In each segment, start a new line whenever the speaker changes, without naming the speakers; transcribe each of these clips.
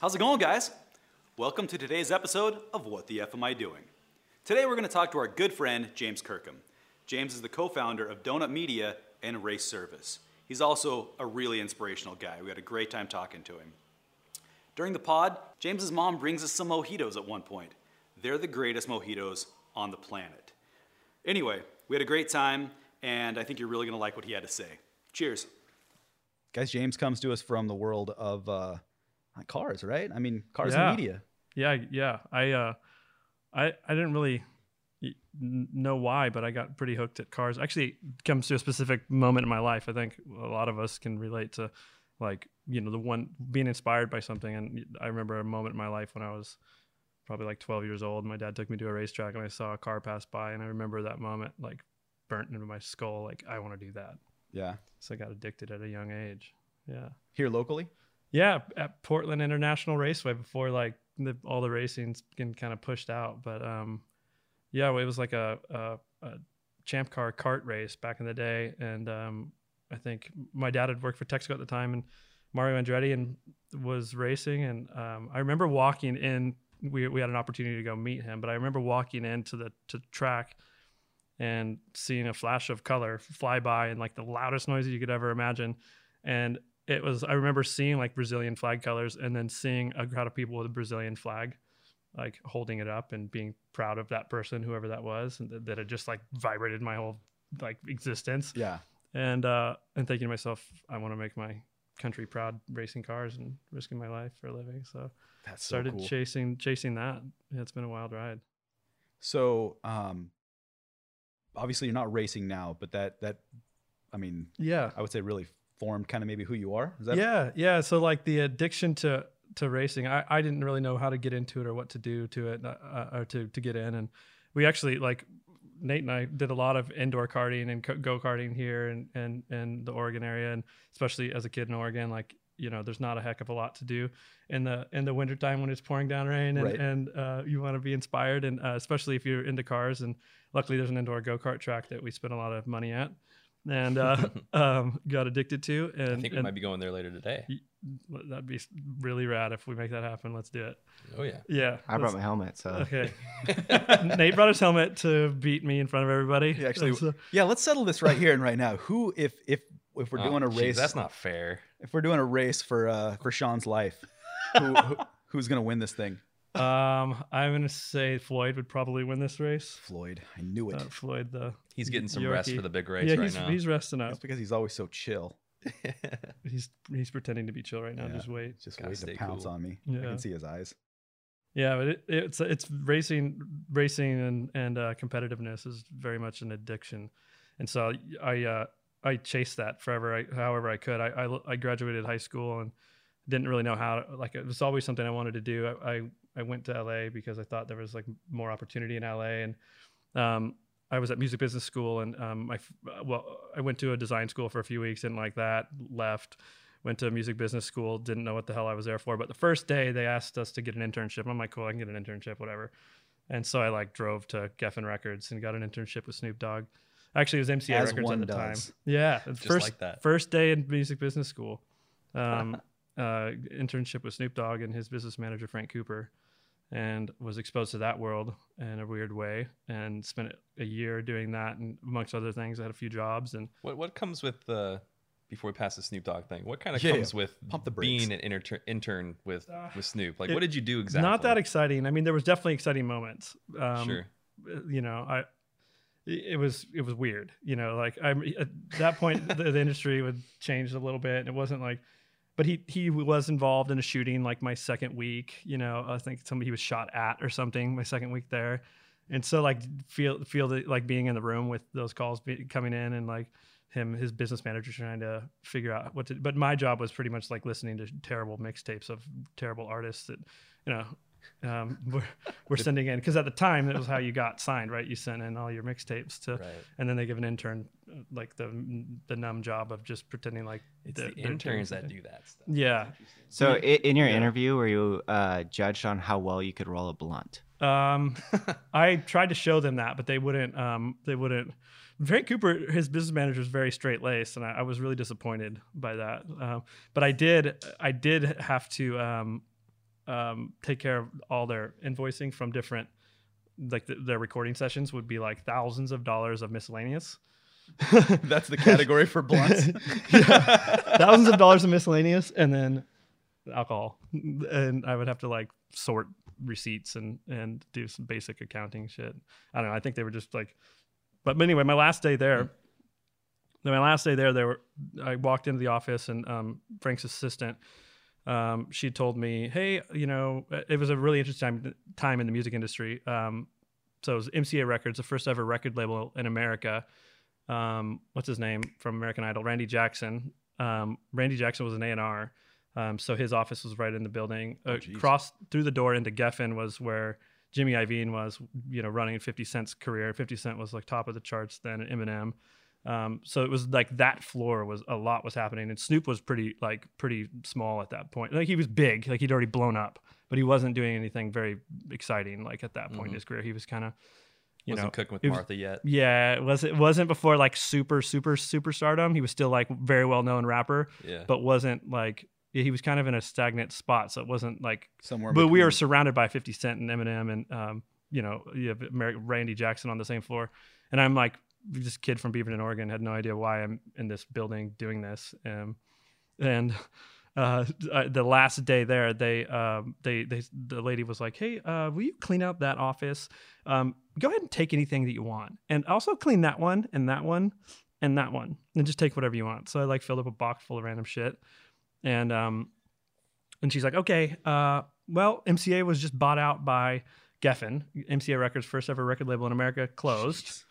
How's it going, guys? Welcome to today's episode of What the F Am I Doing? Today we're going to talk to our good friend, James Kirkham. James is the co founder of Donut Media and Race Service. He's also a really inspirational guy. We had a great time talking to him. During the pod, James's mom brings us some mojitos at one point. They're the greatest mojitos on the planet. Anyway, we had a great time, and I think you're really going to like what he had to say. Cheers. Guys, James comes to us from the world of uh, cars, right? I mean, cars
Yeah.
and media.
Yeah, yeah. I uh, I I didn't really know why, but I got pretty hooked at cars. Actually, it comes to a specific moment in my life. I think a lot of us can relate to, like you know, the one being inspired by something. And I remember a moment in my life when I was probably like 12 years old. My dad took me to a racetrack, and I saw a car pass by, and I remember that moment like burnt into my skull. Like I want to do that.
Yeah.
So I got addicted at a young age. Yeah.
Here locally?
Yeah, at Portland International Raceway before like the, all the racing's getting kind of pushed out. But um, yeah, it was like a, a, a champ car kart race back in the day, and um, I think my dad had worked for Texaco at the time, and Mario Andretti and was racing, and um, I remember walking in. We we had an opportunity to go meet him, but I remember walking into the to track and seeing a flash of color fly by and like the loudest noise you could ever imagine. And it was, I remember seeing like Brazilian flag colors and then seeing a crowd of people with a Brazilian flag, like holding it up and being proud of that person, whoever that was, and that, that it just like vibrated my whole like existence.
Yeah.
And, uh, and thinking to myself, I want to make my country proud racing cars and risking my life for a living. So
That's so
started
cool.
chasing, chasing that. Yeah, it's been a wild ride.
So, um, obviously you're not racing now, but that that, I mean,
Yeah.
I would say really formed kind of maybe who you are. Is that
yeah yeah so like the addiction to to racing i, I didn't really know how to get into it or what to do to it uh, uh, or to, to get in and we actually like nate and i did a lot of indoor karting and go-karting here and and and the oregon area and especially as a kid in oregon like you know there's not a heck of a lot to do in the in the wintertime when it's pouring down rain and,
Right.
and uh, you want to be inspired and uh, especially if you're into cars and luckily there's an indoor go-kart track that we spent a lot of money at and uh, um, got addicted to and
I think we
and-
might be going there later today.
That'd be really rad if we make that happen. Let's do it.
Oh yeah.
Yeah.
I brought my helmet, so
Okay. Nate brought his helmet to beat me in front of everybody.
He actually,
That's, uh,
yeah. Let's settle this right here and right now. Who, if if if we're
Oh,
doing a
geez,
race,
that's not fair.
if we're doing a race for uh for Sean's life, who, who who's gonna win this thing?
um, I'm gonna say Floyd would probably win this race.
Floyd. I knew it.
Uh, Floyd, the
He's getting some rest for the big race
yeah,
right
he's
now.
he's resting up.
That's because he's always so chill.
He's he's pretending to be chill right now.
Yeah.
Just wait.
Just
Gotta
waiting to pounce
cool.
on me.
Yeah.
I can see his eyes.
Yeah, but it, it's it's racing, racing, and and uh, competitiveness is very much an addiction, and so I uh, I chased that forever, I, however I could. I, I I graduated high school and didn't really know how. Like it was always something I wanted to do. I I, I went to LA because I thought there was like more opportunity in LA, and um, I was at music business school, and um, I f- well I went to a design school for a few weeks, didn't like that, left went to music business school didn't know what the hell i was there for. But the first day they asked us to get an internship. I'm like cool i can get an internship whatever. And so i like drove to geffen records and got an internship with snoop dogg. Actually it was mca
As
records at the
does.
time. Yeah
Just
first
like that.
first day in music business school. Um, uh, internship with snoop dogg and his business manager frank cooper and was exposed to that world in a weird way and spent a year doing that and amongst other things i had a few jobs and
what what comes with the before we pass the Snoop Dogg thing? What kind of
Yeah,
comes with
Pump the brakes.
being an inter- intern with
Uh,
with Snoop? Like,
it-
what did you do exactly?
Not that exciting. I mean, there was definitely exciting moments. Um,
sure.
You know, I it was it was weird. You know, like I'm at that point the, the industry would change a little bit, and it wasn't like. But he he was involved in a shooting like my second week. You know, I think somebody was shot at or something my second week there, and so like feel feel the, like being in the room with those calls be, coming in and like him his business manager trying to figure out what to but my job was pretty much like listening to terrible mixtapes of terrible artists that you know um, we're, we're sending in because at the time that was how you got signed right you sent in all your mixtapes to
Right.
and then they give an intern uh, like the the numb job of just pretending like
It's
they're-
the interns that do that stuff.
yeah
so i- in your
Yeah.
interview, were you uh, judged on how well you could roll a blunt?
Um, I tried to show them that, but they wouldn't. Um, they wouldn't. Frank Cooper, his business manager, is very straight laced, and I, I was really disappointed by that. Um, but I did, I did have to um, um, take care of all their invoicing from different like the, their recording sessions would be like thousands of dollars of miscellaneous.
That's the category for blunts.
thousands of dollars of miscellaneous and then alcohol. And i would have to like sort receipts and and do some basic accounting shit. I don't know. I think they were just like but, but anyway my last day there then my last day there, there were I walked into the office and um, Frank's assistant, um, she told me, "Hey, you know, it was a really interesting time, in the music industry. Um, so it was MCA Records, the first ever record label in America. Um, what's his name from American Idol? Randy Jackson. Um, Randy Jackson was an A and R, um, so his office was right in the building.
Oh,
Uh. Across through the door into Geffen was where Jimmy Iovine was, you know, running 50 Cent's career. 50 Cent was like top of the charts then. Eminem. Um, so it was like that floor was a lot was happening, and Snoop was pretty like pretty small at that point. Like he was big, like he'd already blown up, but he wasn't doing anything very exciting. Like at that point in
Mhm.
his career, he was kind of, you
Wasn't
know,
cooking with
it was-
Martha yet.
yeah, it was it wasn't before like super super super stardom. He was still like very well known rapper,
Yeah.
but wasn't like he was kind of in a stagnant spot. So it wasn't like
Somewhere.
but we were surrounded by 50 Cent and Eminem and um, you know you have Mer- Randy Jackson on the same floor, and I'm like this kid from Beaverton, Oregon, had no idea why I'm in this building doing this, um, and. Uh, the last day there, they, um, they, they, the lady was like, "Hey, uh, will you clean up that office? Um, go ahead and take anything that you want, and also clean that one and that one and that one, and just take whatever you want." So I like filled up a box full of random shit, and um, and she's like, okay, uh, well, MCA was just bought out by Geffen. MCA Records, first ever record label in America, closed,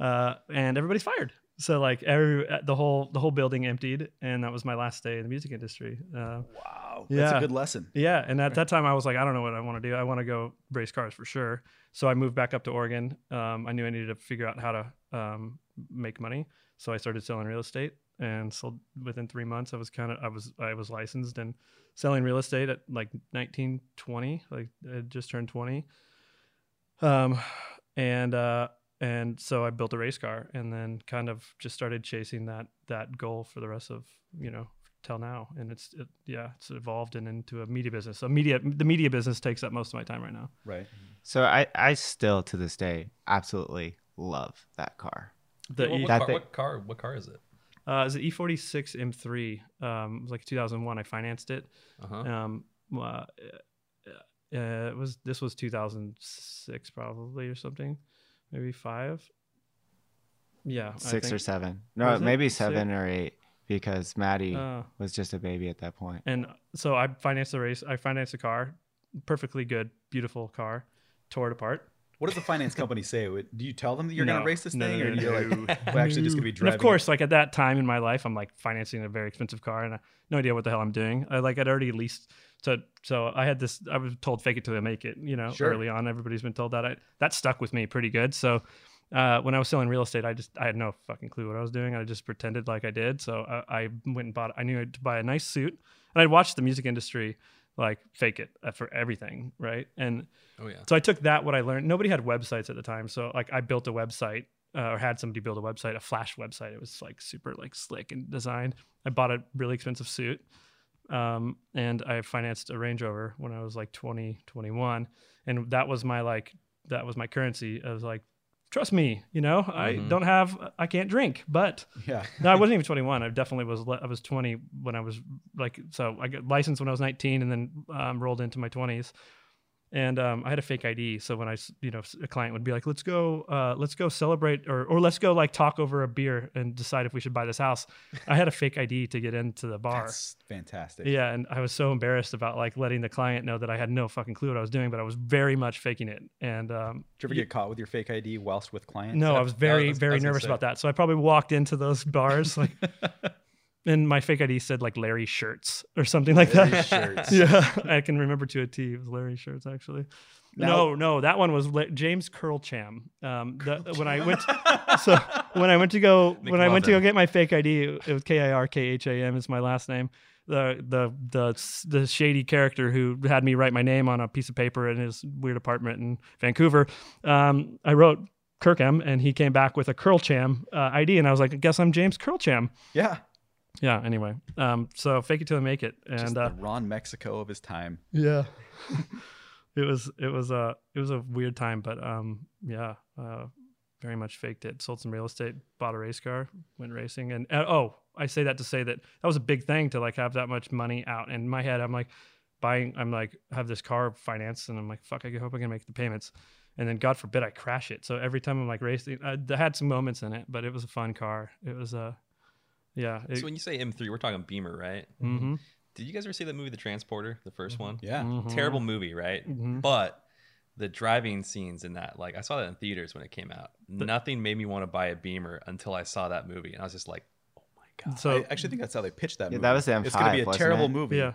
uh, and everybody's fired. So like every uh, the whole the whole building emptied, and that was my last day in the music industry. Uh,
Wow, that's
Yeah.
a good lesson.
yeah, and at that time I was like, I don't know what I want to do. I want to go race cars for sure. So I moved back up to Oregon. Um, I knew I needed to figure out how to um, make money. So I started selling real estate, and sold within three months. I was kind of I was I was licensed and selling real estate at like 19, 20. Like I just turned 20. Um, and uh, and so I built a race car, and then kind of just started chasing that that goal for the rest of you know till now and it's it, yeah it's evolved and into a media business so media the media business takes up most of my time right now
Right.
So I, I still to this day absolutely love that car.
the
what, what,
that
car,
thing-
what car? What car is it?
uh is it e46 m3 um it was like 2001 i financed it
Uh huh.
um uh, uh, it was this was 2006 probably or something maybe five yeah I
Six or seven. No, maybe
Six?
seven or eight because Maddie
Uh,
was just a baby at that point.
and so i financed the race i financed the car perfectly good beautiful car tore it apart
What does the finance company say? Do you tell them that you're going to race this
No,
thing,
no,
or
no,
you're
no.
like, we're actually just going to be driving?
And of course, like at that time in my life, I'm like financing a very expensive car, and I no idea what the hell I'm doing. I like I'd already leased, so so I had this. I was told fake it till I make it. You know,
Sure.
early on, everybody's been told that. I that stuck with me pretty good. So uh, when I was selling real estate, I just I had no fucking clue what I was doing. I just pretended like I did. So I, I went and bought. I knew to buy a nice suit, and I'd watched the music industry like fake it uh, for everything, right? And
Oh yeah.
so I took that what I learned. Nobody had websites at the time, so like I built a website uh, or had somebody build a website, a Flash website. It was like super like slick and designed. I bought a really expensive suit, um, and I financed a Range Rover when I was like 20, 21, and that was my like that was my currency. I was like, trust me, you know, I
Mhm.
don't have, I can't drink, but
yeah.
no, I wasn't even 21. I definitely was. I was 20 when I was like, so I got licensed when I was 19, and then um, rolled into my 20s. And um, I had a fake ID, so when I, you know, a client would be like, "Let's go, uh, let's go celebrate, or or let's go like talk over a beer and decide if we should buy this house." I had a fake ID to get into the bar.
That's fantastic.
Yeah, and I was so embarrassed about like letting the client know that I had no fucking clue what I was doing, but I was very much faking it. And um,
Did you ever get caught with your fake ID whilst with clients?
no, I was very, very nervous about that. So I probably walked into those bars like, and my fake ID said like Larry Shirts or something like
Larry
that.
Shirts.
yeah, I can remember to a T. It was Larry Shirts actually.
Now-
no, no, that one was La- James Curlcham. Um, the, when I went, so when I went to go when I went to go get my fake ID, it was K I R K H A M is my last name. The the the the shady character who had me write my name on a piece of paper in his weird apartment in Vancouver. Um, I wrote Kirkham, and he came back with a Curlcham uh, ID, and I was like, I guess I'm James Curlcham.
Yeah.
Yeah. Anyway, um, so fake it till you make it,
Just
and uh,
Ron Mexico of his time.
yeah, it was it was a it was a weird time, but um, yeah, uh, very much faked it. Sold some real estate, bought a race car, went racing, and uh, oh, I say that to say that that was a big thing to like have that much money out. In my head, I'm like buying, I'm like have this car financed, and I'm like, fuck, I hope I can make the payments. And then God forbid I crash it. So every time I'm like racing, I, I had some moments in it, but it was a fun car. It was a, yeah. It,
so when you say M3, we're talking Beamer, right?
mhm,
Did you guys ever see that movie, The Transporter, the 1st one?
Yeah.
mhm,
Terrible movie, right?
mhm.
But the driving scenes in that, like I saw that in theaters when it came out. Nothing made me want to buy a Beamer until I saw that movie, and I was just like, "Oh my god!"
So
I actually think that's how they pitched that
Yeah,
movie.
that was the
It's going to be a terrible
it?
movie,
yeah.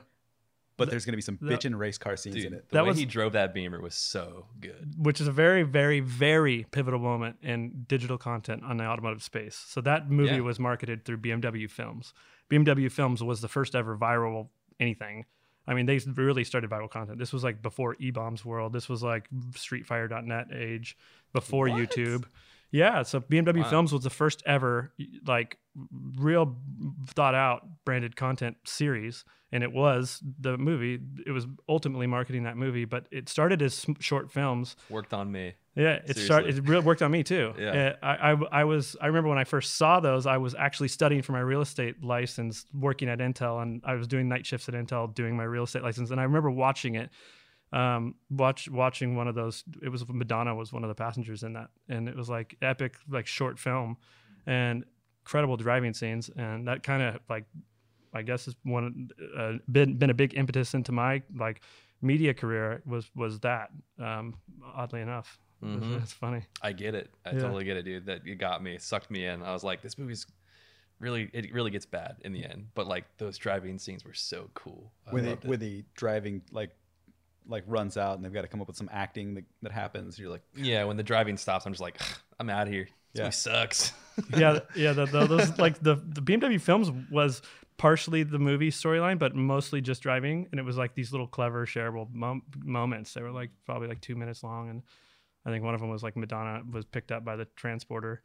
But there's going to be some
that-
bitchin' race car scenes
Dude,
in it.
the
That
way
was-
he drove that Beamer was so good.
which is a very, very, very pivotal moment in digital content on the automotive space. So that movie
Yeah.
was marketed through BMW Films. BMW Films was the first ever viral anything. I mean, they really started viral content. This was like before eBaum's World. This was like StreetFire.net age, before
What?
YouTube. Yeah, so BMW
Wow.
Films was the first ever like real thought out branded content series and it was the movie it was ultimately marketing that movie but it started as short films
Worked on me.
yeah, it started. It really worked on me too.
Yeah.
I, I, I was. I remember when I first saw those. I was actually studying for my real estate license, working at Intel, and I was doing night shifts at Intel, doing my real estate license. And I remember watching it. Um, watch watching one of those. It was Madonna was one of the passengers in that, and it was like epic, like short film, and incredible driving scenes, and that kind of like, I guess is one uh, been been a big impetus into my like media career was was that. Um, oddly enough. It's-
Mhm.
It's funny.
I get it. I
Yeah.
totally get it, dude. That it got me, sucked me in. I was like, this movie's really, it really gets bad in the end. But like those driving scenes were so cool. I
when
loved
the,
it.
the driving like like runs out and they've got to come up with some acting that, that happens. You're like,
yeah, when the driving stops, I'm just like, I'm out of here. This
Yeah.
movie sucks.
yeah, yeah. The, the, those like the the BMW films was partially the movie storyline, but mostly just driving, and it was like these little clever shareable mom- moments. They were like probably like two minutes long, and I think one of them was like Madonna was picked up by the transporter,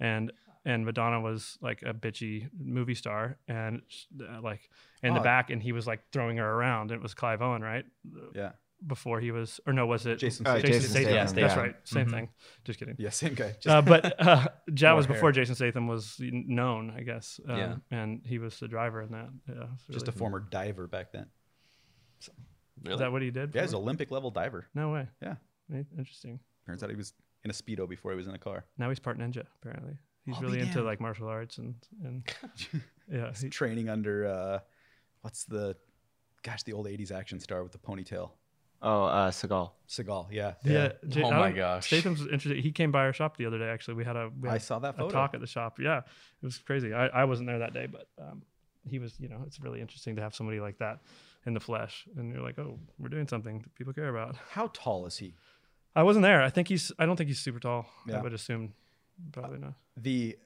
and and Madonna was like a bitchy movie star, and uh, like in the
Oh.
back, and he was like throwing her around. It was Clive Owen, right?
yeah,
Before he was, or no, was it
Jason
Uh,
Statham.
Jason Statham,
That's
yeah.
right, same
Mhm.
thing. Just kidding.
Yeah, same guy. Just,
Uh, but uh, Ja was before
hair.
Jason Statham was known, I guess. Um,
Yeah.
And he was the driver in that. Yeah. it's
just a
really-
former diver back then.
Is
Really?
that what he did?
Yeah, he's an Olympic level diver.
No way.
Yeah.
Interesting.
Turns out he was in a speedo before he was in a car.
Now he's part ninja, apparently. He's
I'll
really into like martial arts and, and yeah.
He's
he-
training under uh, what's the, gosh, the old '80s action star with the ponytail,
Oh, uh, Seagal.
Seagal. Yeah,
yeah. J-
Oh
I
my
don't-
gosh.
Statham's interesting. He came by our shop the other day, actually. We had a, we
I saw that
a
photo.
talk at the shop. Yeah. It was crazy. I, I wasn't there that day, but um, he was, you know, it's really interesting to have somebody like that in the flesh. And you're like, oh, we're doing something that people care about.
How tall is he?
I wasn't there. I think he's. I don't think he's super tall.
Yeah.
I would assume, probably not.
the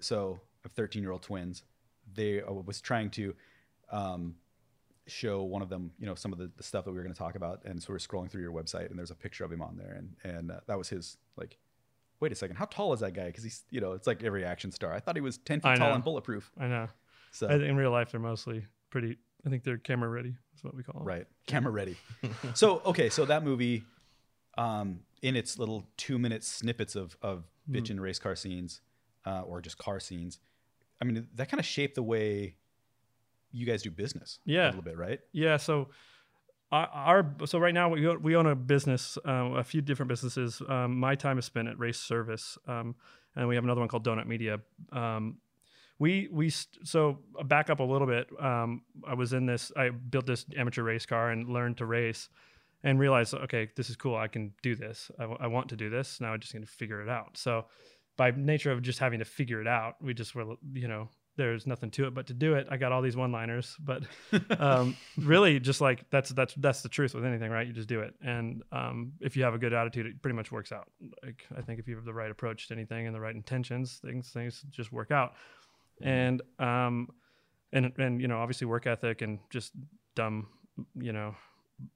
so of 13 year old twins they I was trying to um, show one of them you know some of the, the stuff that we were going to talk about and so we're scrolling through your website and there's a picture of him on there and and uh, that was his like wait a second how tall is that guy because he's you know it's like every action star i thought he was 10 feet tall and bulletproof
I know.
so
I, in real life, they're mostly pretty. I think they're camera ready. Is what we call them.
right camera ready so okay so that movie um, in its little two minute snippets of of
Hmm.
bitchin' race car scenes uh, or just car scenes i mean that kind of shaped the way you guys do business
Yeah.
a little bit right
Yeah. So, our, our so right now we own, we own a business, uh, a few different businesses. Um, my time is spent at Race Service, um, and we have another one called Donut Media. Um, we we st- so uh, back up a little bit. Um, I was in this. I built this amateur race car and learned to race, and realized okay, this is cool. I can do this. I, w- I want to do this. Now I just need to figure it out. So, by nature of just having to figure it out, we just were you know there's nothing to it but to do it. I got all these one-liners, but um, really just like that's that's that's the truth with anything, right? You just do it, and um, if you have a good attitude, it pretty much works out. Like I think if you have the right approach to anything and the right intentions, things things just work out. And um, and and you know, obviously work ethic and just dumb, you know,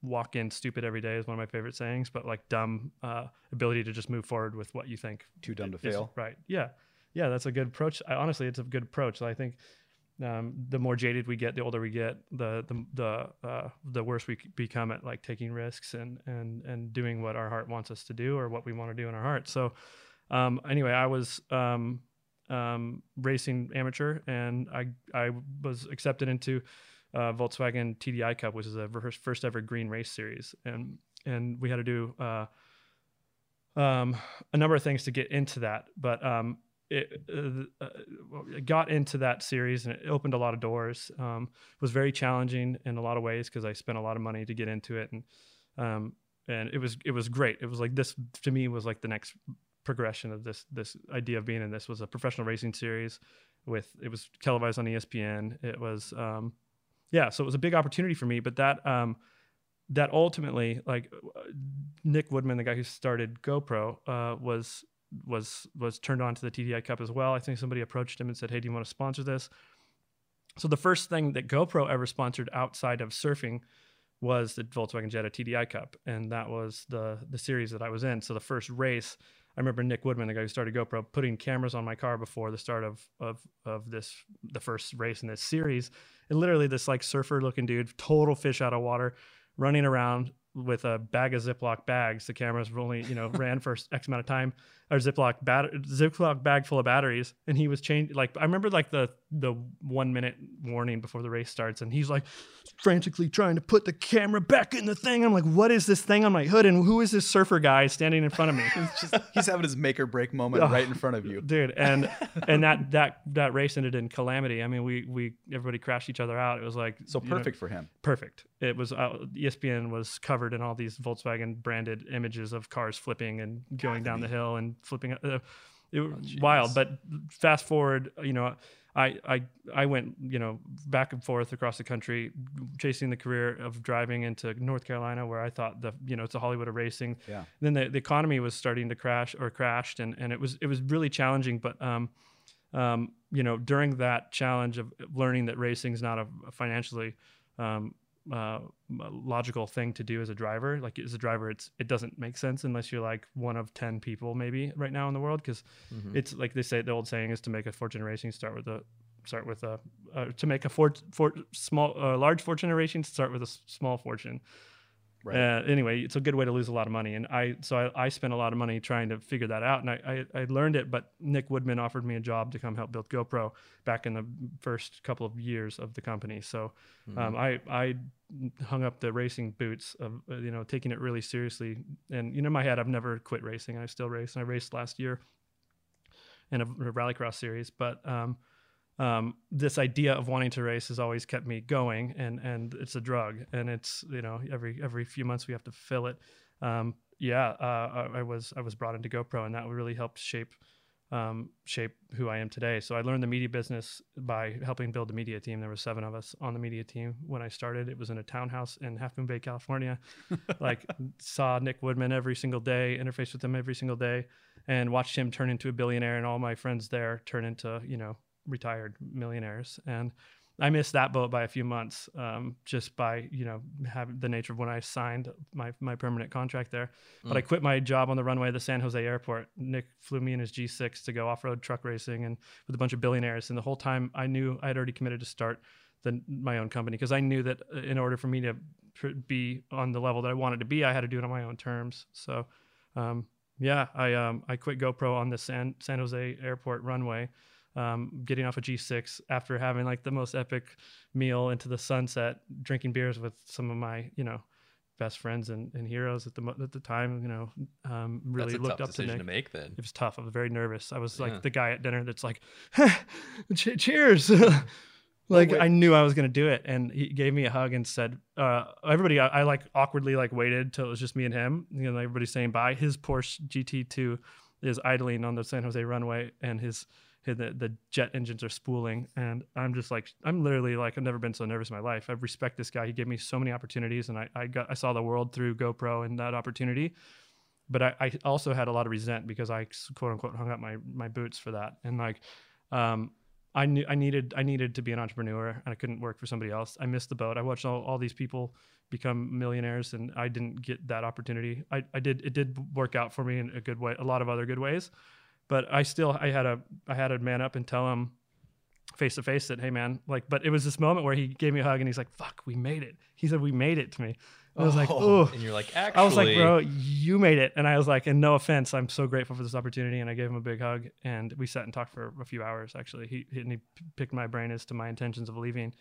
walk in stupid every day is one of my favorite sayings. But like dumb uh, ability to just move forward with what you think
too dumb to
is
fail
right. Yeah. Yeah. That's a good approach. I, honestly, it's a good approach. I think um, the more jaded we get, the older we get, the the the uh, the worse we become at like taking risks and and and doing what our heart wants us to do or what we want to do in our heart. So um, anyway, I was um, um, racing amateur, and I I was accepted into uh, Volkswagen TDI Cup, which is a first, ever green race series, and and we had to do uh, um, a number of things to get into that, but um, it, uh, uh, got into that series and it opened a lot of doors. Um, was very challenging in a lot of ways because I spent a lot of money to get into it, and um, and it was it was great. It was like this to me was like the next progression of this this idea of being in this was a professional racing series with it was televised on ESPN. It was um, yeah, so it was a big opportunity for me, but that um, that ultimately like Nick Woodman, the guy who started GoPro, uh, was was was turned on to the TDI Cup as well. I think somebody approached him and said, "Hey, do you want to sponsor this?" So the first thing that GoPro ever sponsored outside of surfing was the Volkswagen Jetta TDI Cup, and that was the the series that I was in. So the first race, I remember Nick Woodman, the guy who started GoPro, putting cameras on my car before the start of of of this the first race in this series. And literally, this like surfer looking dude, total fish out of water, running around with a bag of Ziploc bags. The cameras were only, you know, ran for X amount of time, or Ziploc bat- Ziploc bag full of batteries, and he was changed. Like I remember, like the the one minute warning before the race starts, and he's like frantically trying to put the camera back in the thing. I'm like, what is this thing on my hood, and who is this surfer guy standing in front of me?
Just he's having his make or break moment right in front of you.
dude and and that that that race ended in calamity i mean we we everybody crashed each other out it was like
So
you know,
perfect for him.
perfect it was uh, espn was covered in all these volkswagen branded images of cars flipping and going down the hill and flipping uh, it, wild but fast forward you know I, I I went you know back and forth across the country chasing the career of driving into North Carolina where I thought the you know it's a Hollywood of racing
Yeah.
then the, the economy was starting to crash or crashed and, and it was it was really challenging but um, um, you know during that challenge of learning that racing is not a, a financially um, uh, logical thing to do as a driver. Like as a driver it's it doesn't make sense unless you're like one of 10 people maybe right now in the world because it's like they say the old saying is to make a fortune in racing start with a start with a uh, to make a fort, fort small uh, large fortune in racing start with a s- small fortune
Right.
uh, anyway, it's a good way to lose a lot of money, and I so I, I spent a lot of money trying to figure that out, and I, I I learned it. But Nick Woodman offered me a job to come help build GoPro back in the first couple of years of the company. So um, I I hung up the racing boots of uh, you know taking it really seriously, and you know in my head I've never quit racing. I still race, and I raced last year in a, a rallycross series, but um, um, this idea of wanting to race has always kept me going, and and it's a drug, and it's you know every every few months we have to fill it. Um, yeah, uh, I, I was I was brought into GoPro, and that really helped shape um, shape who I am today. So I learned the media business by helping build the media team. There were seven of us on the media team when I started. It was in a townhouse in Half Moon Bay, California. like saw Nick Woodman every single day, interfaced with him every single day, and watched him turn into a billionaire, and all my friends there turn into you know retired millionaires. And I missed that boat by a few months, um, just by you know having the nature of when I signed my my permanent contract there. But I quit my job on the runway of the San Jose airport. Nick flew me in his G6 to go off road truck racing and with a bunch of billionaires. And the whole time I knew I had already committed to start the, my own company because I knew that uh, in order for me to pr- be on the level that I wanted to be, I had to do it on my own terms. So, um, yeah, I um, I quit GoPro on the San San Jose airport runway, um, getting off a G6 after having like the most epic meal into the sunset, drinking beers with some of my you know best friends and, and heroes at the at the time. You know, um, really looked up to Nick.
to make then.
It was tough. I was very nervous. I was like
Yeah.
the guy at dinner that's like, "Che- "Cheers." like. I knew I was gonna do it, and he gave me a hug and said, uh, "Everybody." I, I like awkwardly like waited till it was just me and him. You know, everybody's saying bye. His Porsche GT2 is idling on the San Jose runway, and his the, the jet engines are spooling, and I'm just like, I'm literally like, I've never been so nervous in my life. I respect this guy. He gave me so many opportunities, and I I got I saw the world through GoPro and that opportunity but I, I also had a lot of resent because I quote unquote hung up my my boots for that and like um I knew I needed I needed to be an entrepreneur and I couldn't work for somebody else. I missed the boat. I watched all, all these people become millionaires and I didn't get that opportunity. I, I did it did work out for me in a good way, a lot of other good ways. But I still I had a I had to man up and tell him face to face that, hey man, like, but it was this moment where he gave me a hug and he's like, fuck, we made it. He said, we made it to me. I was like,
Oh.
And you're like, actually,
I was like, bro, you made it. And I was like, and no offense, I'm so grateful for this opportunity. And I gave him a big hug and we sat and talked for a few hours actually. He, he, and he picked my brain as to my intentions of leaving.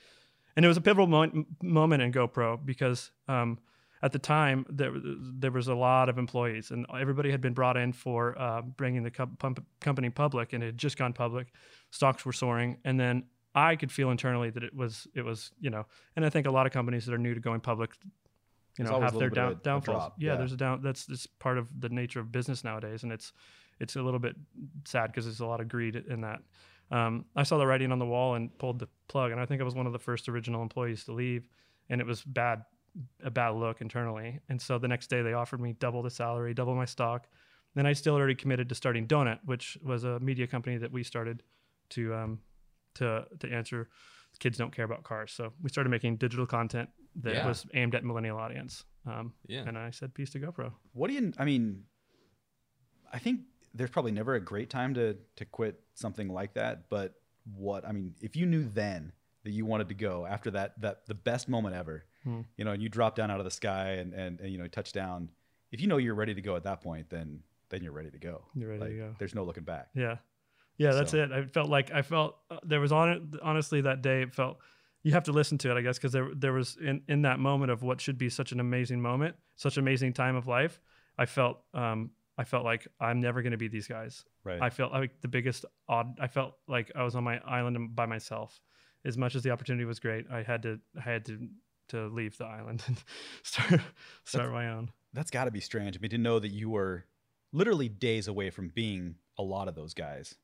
And it was a pivotal mo- moment in GoPro because um, at the time there, there was a lot of employees and everybody had been brought in for uh, bringing the co- pump- company public and it had just gone public. Stocks were soaring. And then I could feel internally that it was, it was, you know, and I think a lot of companies that are new to going public you
There's
know have their down,
bit of a
downfalls. Yeah,
yeah.
there's a down. That's it's part of the nature of business nowadays, and it's it's a little bit sad because there's a lot of greed in that. Um, I saw the writing on the wall and pulled the plug, and I think I was one of the first original employees to leave, and it was bad, a bad look internally. And so the next day they offered me double the salary, double my stock. Then I still already committed to starting Donut, which was a media company that we started to um, to to answer kids don't care about cars. So we started making digital content that
Yeah.
was aimed at millennial audience. Um,
Yeah.
And I said, peace to GoPro.
What do you? I mean, I think there's probably never a great time to to quit something like that. But what I mean, if you knew then that you wanted to go after that that the best moment ever,
Hmm.
you know, and you drop down out of the sky and and, and you know touch down. If you know you're ready to go at that point, then then you're ready to go.
You're ready to go.
There's no looking back.
Yeah. Yeah, that's
So-
it. I felt like I felt uh, there was on it honestly that day it felt you have to listen to it, I guess, because there there was in in that moment of what should be such an amazing moment, such an amazing time of life. I felt um I felt like I'm never going to be these guys.
Right.
I felt like the biggest odd. I felt like I was on my island by myself. As much as the opportunity was great, I had to I had to to leave the island and start start my own.
That's got to be strange. I mean, to know that you were literally days away from being a lot of those guys,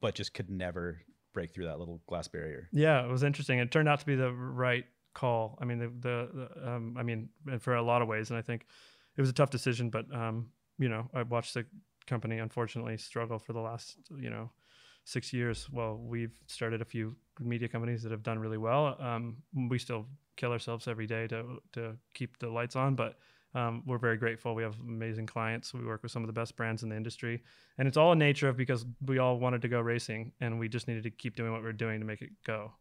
but just could never break through that little glass barrier.
Yeah, it was interesting. It turned out to be the right call. I mean, the, the, the um, I mean, for a lot of ways, and I think it was a tough decision. But um, you know, I watched the company unfortunately struggle for the last you know six years. Well, we've started a few media companies that have done really well. Um, we still kill ourselves every day to to keep the lights on, but um, we're very grateful. We have amazing clients. We work with some of the best brands in the industry, and it's all a nature of because we all wanted to go racing, and we just needed to keep doing what we're doing to make it go,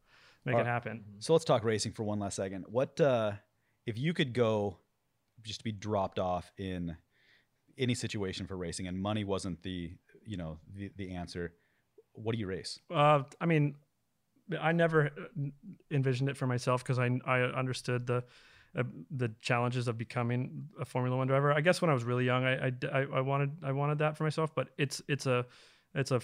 make it happen.
So let's talk racing for one last second. What uh, if you could go just to be dropped off in any situation for racing and money wasn't the you know the, the answer? What do you race?
Uh, I mean, I never envisioned it for myself because I I understood the uh, the challenges of becoming a Formula One driver. I guess when I was really young, I, I, I wanted I wanted that for myself, but it's it's a it's a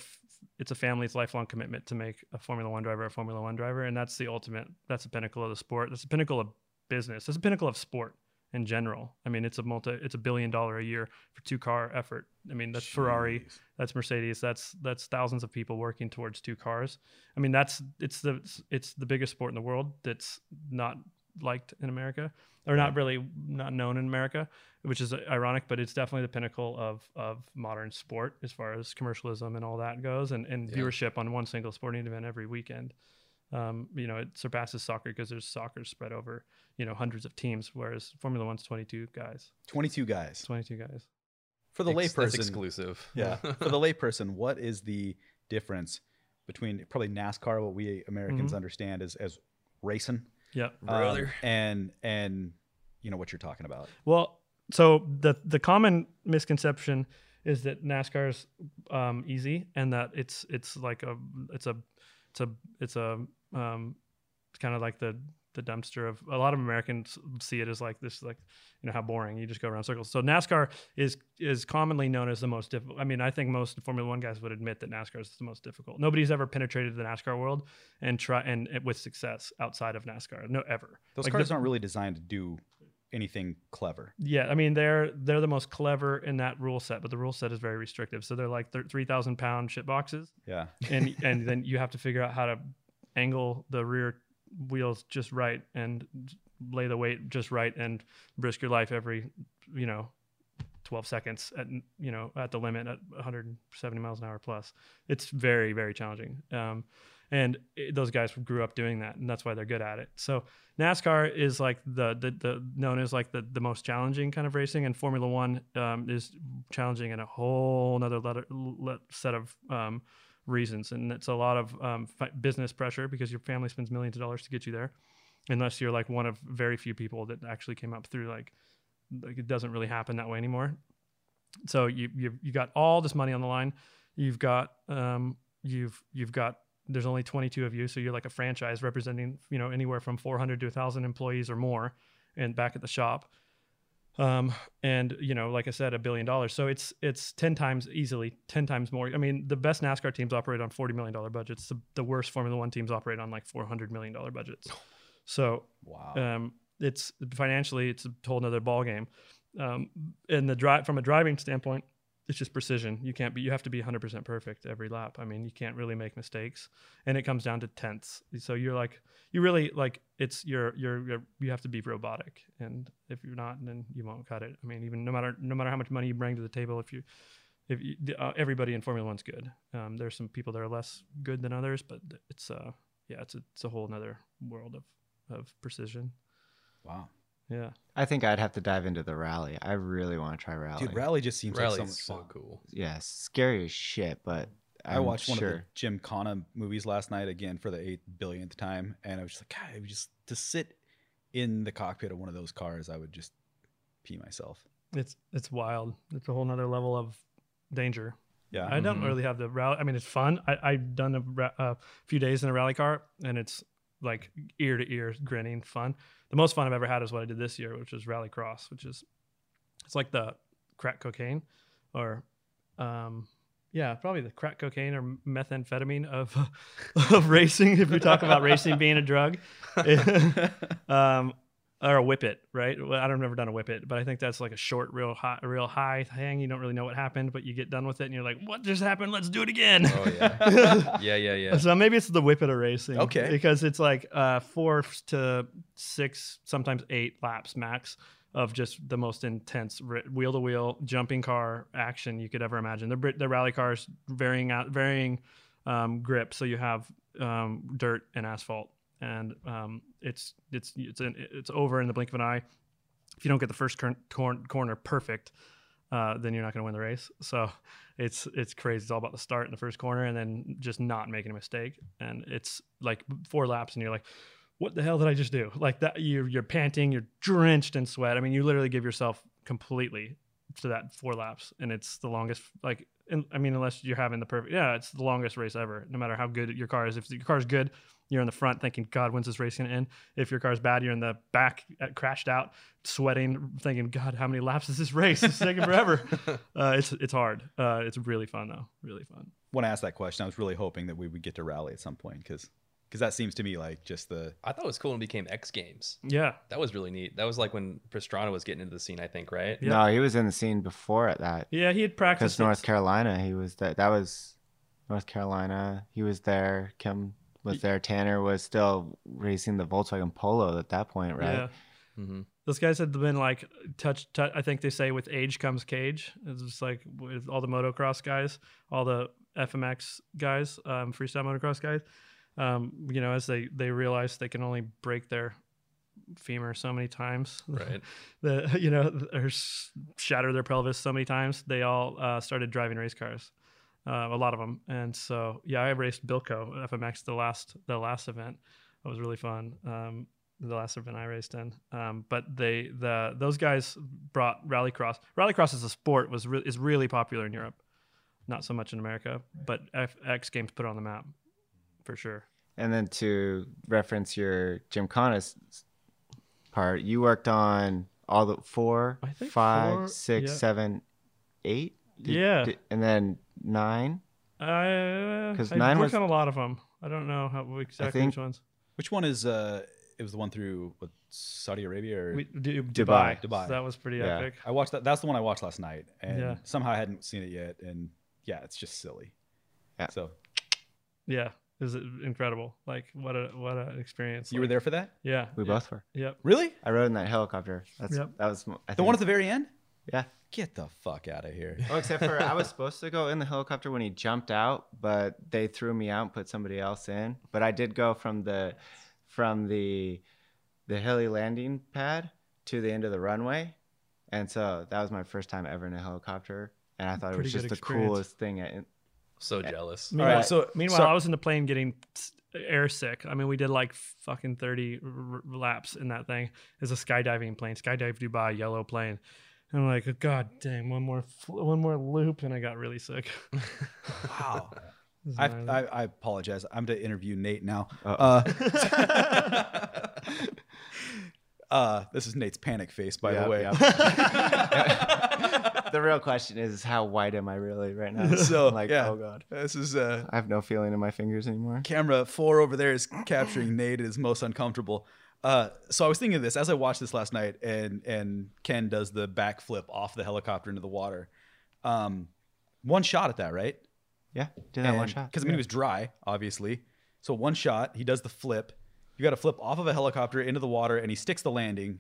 it's a family's lifelong commitment to make a Formula One driver a Formula One driver, and that's the ultimate. That's the pinnacle of the sport. That's the pinnacle of business. That's the pinnacle of sport in general. I mean, it's a multi, it's a billion dollar a year for two car effort. I mean, that's Ferrari, that's Mercedes, that's that's thousands of people working towards two cars. I mean, that's it's the it's the biggest sport in the world that's not liked in America or not really not known in America, which is ironic, but it's definitely the pinnacle of of modern sport as far as commercialism and all that goes and and
Yeah.
viewership on one single sporting event every weekend. Um, you know, it surpasses soccer because there's soccer spread over, you know, hundreds of teams, whereas Formula One's 22 guys,
22 guys.
22 guys.
For the
Ex- that's
layperson,
exclusive.
yeah. for the layperson, what is the difference between probably NASCAR, what we Americans
Mhm.
understand as as racing,
Yep.
um,
Brother.
and and you know what you're talking about?
Well, so the the common misconception is that NASCAR is um, easy and that it's it's like a it's a it's a it's a um, it's kind of like the the dumpster of a lot of Americans see it as like this like you know how boring you just go around circles. So NASCAR is is commonly known as the most difficult. I mean, I think most Formula One guys would admit that NASCAR is the most difficult. Nobody's ever penetrated the NASCAR world and try and, and with success outside of NASCAR. No, ever.
Those
Like,
cars aren't really designed to do anything clever.
Yeah, I mean they're they're the most clever in that rule set, but the rule set is very restrictive. So they're like thir- three thousand pound shit boxes,
Yeah.
and and then you have to figure out how to angle the rear wheels just right and lay the weight just right and risk your life every you know 12 seconds at you know at the limit at 170 miles an hour plus. It's very very challenging. Um, and it, those guys grew up doing that and that's why they're good at it. So nascar is like the the, the known as like the, the most challenging kind of racing and formula one um, is challenging in a whole another set of um, reasons, and it's a lot of um, fi- business pressure because your family spends millions of dollars to get you there, unless you're like one of very few people that actually came up through like like it doesn't really happen that way anymore. So you you you got all this money on the line. You've got um you've you've got there's only 22 of you, so you're like a franchise representing you know anywhere from 400 to 1,000 employees or more, and back at the shop. Um, and you know, like I said, a billion dollars. So it's it's 10 times easily 10 times more. I mean, the best NASCAR teams operate on 40 million dollar budgets. The, the worst Formula One teams operate on like 400 million dollar budgets. So
Wow.
um, it's financially it's a whole nother ball game. Um, and the drive from a driving standpoint, it's just precision. You can't be you have to be 100% perfect every lap. I mean, you can't really make mistakes, and it comes down to tenths. So you're like you really like it's you're you're, you're you have to be robotic, and if you're not, then you won't cut it. I mean, even no matter no matter how much money you bring to the table, if you if you, uh, everybody in Formula One's good. Um, there's some people that are less good than others, but it's uh yeah, it's a, it's a whole nother world of of precision.
wow.
Yeah.
I think I'd have to dive into the rally. I really want to try rally.
Dude, rally just seems
Rally's
like so
so,
much fun.
cool.
yeah, scary as shit, but
i
I'm
watched one
sure.
of the Gymkhana movies last night again for the eight billionth time, and I was just like, God, I would just to sit in the cockpit of one of those cars, I would just pee myself.
It's it's wild. It's a whole nother level of danger.
Yeah.
I don't
Mhm.
really have the rally. I mean, it's fun. I, I've done a ra- a few days in a rally car, and it's like ear to ear grinning fun. The most fun I've ever had is what I did this year, which was rally cross, which is it's like the crack cocaine, or um, yeah, probably the crack cocaine or methamphetamine of of racing. If we talk about racing being a drug, um, or a whip it, right? Well, I don't never done a whip it, but I think that's like a short, real high, real high hang. You don't really know what happened, but you get done with it, and you're like, "What just happened? Let's do it again."
Oh yeah, yeah, yeah, yeah.
So maybe it's the whip it racing.
Okay.
Because it's like uh, four to six, sometimes eight laps max of just the most intense wheel to wheel jumping car action you could ever imagine. The the rally cars varying out varying um, grip, so you have um, dirt and asphalt, and um, it's it's it's an, it's over in the blink of an eye. If you don't get the first cor- cor- corner perfect, uh, then you're not going to win the race. So it's it's crazy. It's all about the start in the first corner and then just not making a mistake. And it's like four laps, and you're like, "What the hell did I just do?" Like that, you're you're panting, you're drenched in sweat. I mean, you literally give yourself completely to that four laps, and it's the longest. Like, I mean, unless you're having the perfect, yeah, it's the longest race ever. No matter how good your car is, if your car's good, you're in the front thinking, God, when's this race going to end? If your car's bad, you're in the back, uh, crashed out, sweating, thinking, God, how many laps is this race? It's taking forever. uh, it's it's hard. Uh, it's really fun though. Really fun.
when I asked that question, I was really hoping that we would get to rally at some point because because that seems to me like just the
I thought it was cool when it became X Games.
Yeah.
That was really neat. That was like when Pastrana was getting into the scene, I think, right?
Yeah.
No, he was in the scene before at that.
Yeah, he had practiced.
Because
practiced.
North. Carolina, he was that. That was North Carolina. He was there. Kim was there. Tanner was still racing the Volkswagen Polo at that point, right?
Yeah.
hmm
Those guys had been like touch, touch. I think they say with age comes cage. It's just like with all the motocross guys, all the FMX guys, um, freestyle motocross guys. Um, you know, as they they realize they can only break their femur so many times,
Right.
the you know or s- shatter their pelvis so many times they all uh, started driving race cars uh, a lot of them and so yeah i raced bilco fmx the last the last event it was really fun um, the last event i raced in um, but they the those guys brought rallycross rallycross as a sport was re- is really popular in europe not so much in america but F- x games put it on the map for sure
And then to reference your Gymkhanas part, you worked on all the four, five,
four-
six,
yeah.
seven, eight? Did-
Yeah.
did- and then nine.
I,
'Cause
I
nine
worked
was-
on a lot of them i don't know how exactly
think-
which ones
which one is uh it was the one through what, Saudi Arabia or
We, Du-
Dubai.
Dubai.
Dubai.
So that was pretty
Yeah.
epic.
I watched that. That's the one I watched last night, and
Yeah.
somehow I hadn't seen it yet, and yeah, it's just silly.
Yeah.
So
Yeah, it was incredible. Like what a what an experience.
you were there for that?
Yeah.
We
yeah,
both were.
Yep.
Really?
I rode in that helicopter. That's
Yep.
that was I
The one at the very end?
yeah.
Get the fuck out of here!
Oh, except for I was supposed to go in the helicopter when he jumped out, but they threw me out and put somebody else in. But I did go from the from the the heli landing pad to the end of the runway, and so that was my first time ever in a helicopter, and I thought
Pretty
it was
good
just the
experience.
coolest thing. I,
So jealous.
Meanwhile,
right, so-
meanwhile,
so-
I was in the plane getting s- air sick. I mean, we did like fucking thirty r- r- laps in that thing. It's a skydiving plane, skydive Dubai, yellow plane. And I'm like, God damn, one more, fl- one more loop, and I got really sick.
Wow. I. I, I apologize. I'm to interview Nate now.
Uh-oh.
Uh, uh, this is Nate's panic face, by
Yep,
the way.
yep. the real question is, how white am I really right now?
So,
I'm like,
yeah.
oh god,
This is uh,
I have no feeling in my fingers anymore.
camera four over there is capturing Nate is most uncomfortable. Uh, so I was thinking of this as I watched this last night, and and Ken does the backflip off the helicopter into the water. Um, one shot at that, right?
Yeah, did that one shot.
Because I mean, it was dry, obviously. So one shot, he does the flip. You got to flip off of a helicopter into the water, and he sticks the landing,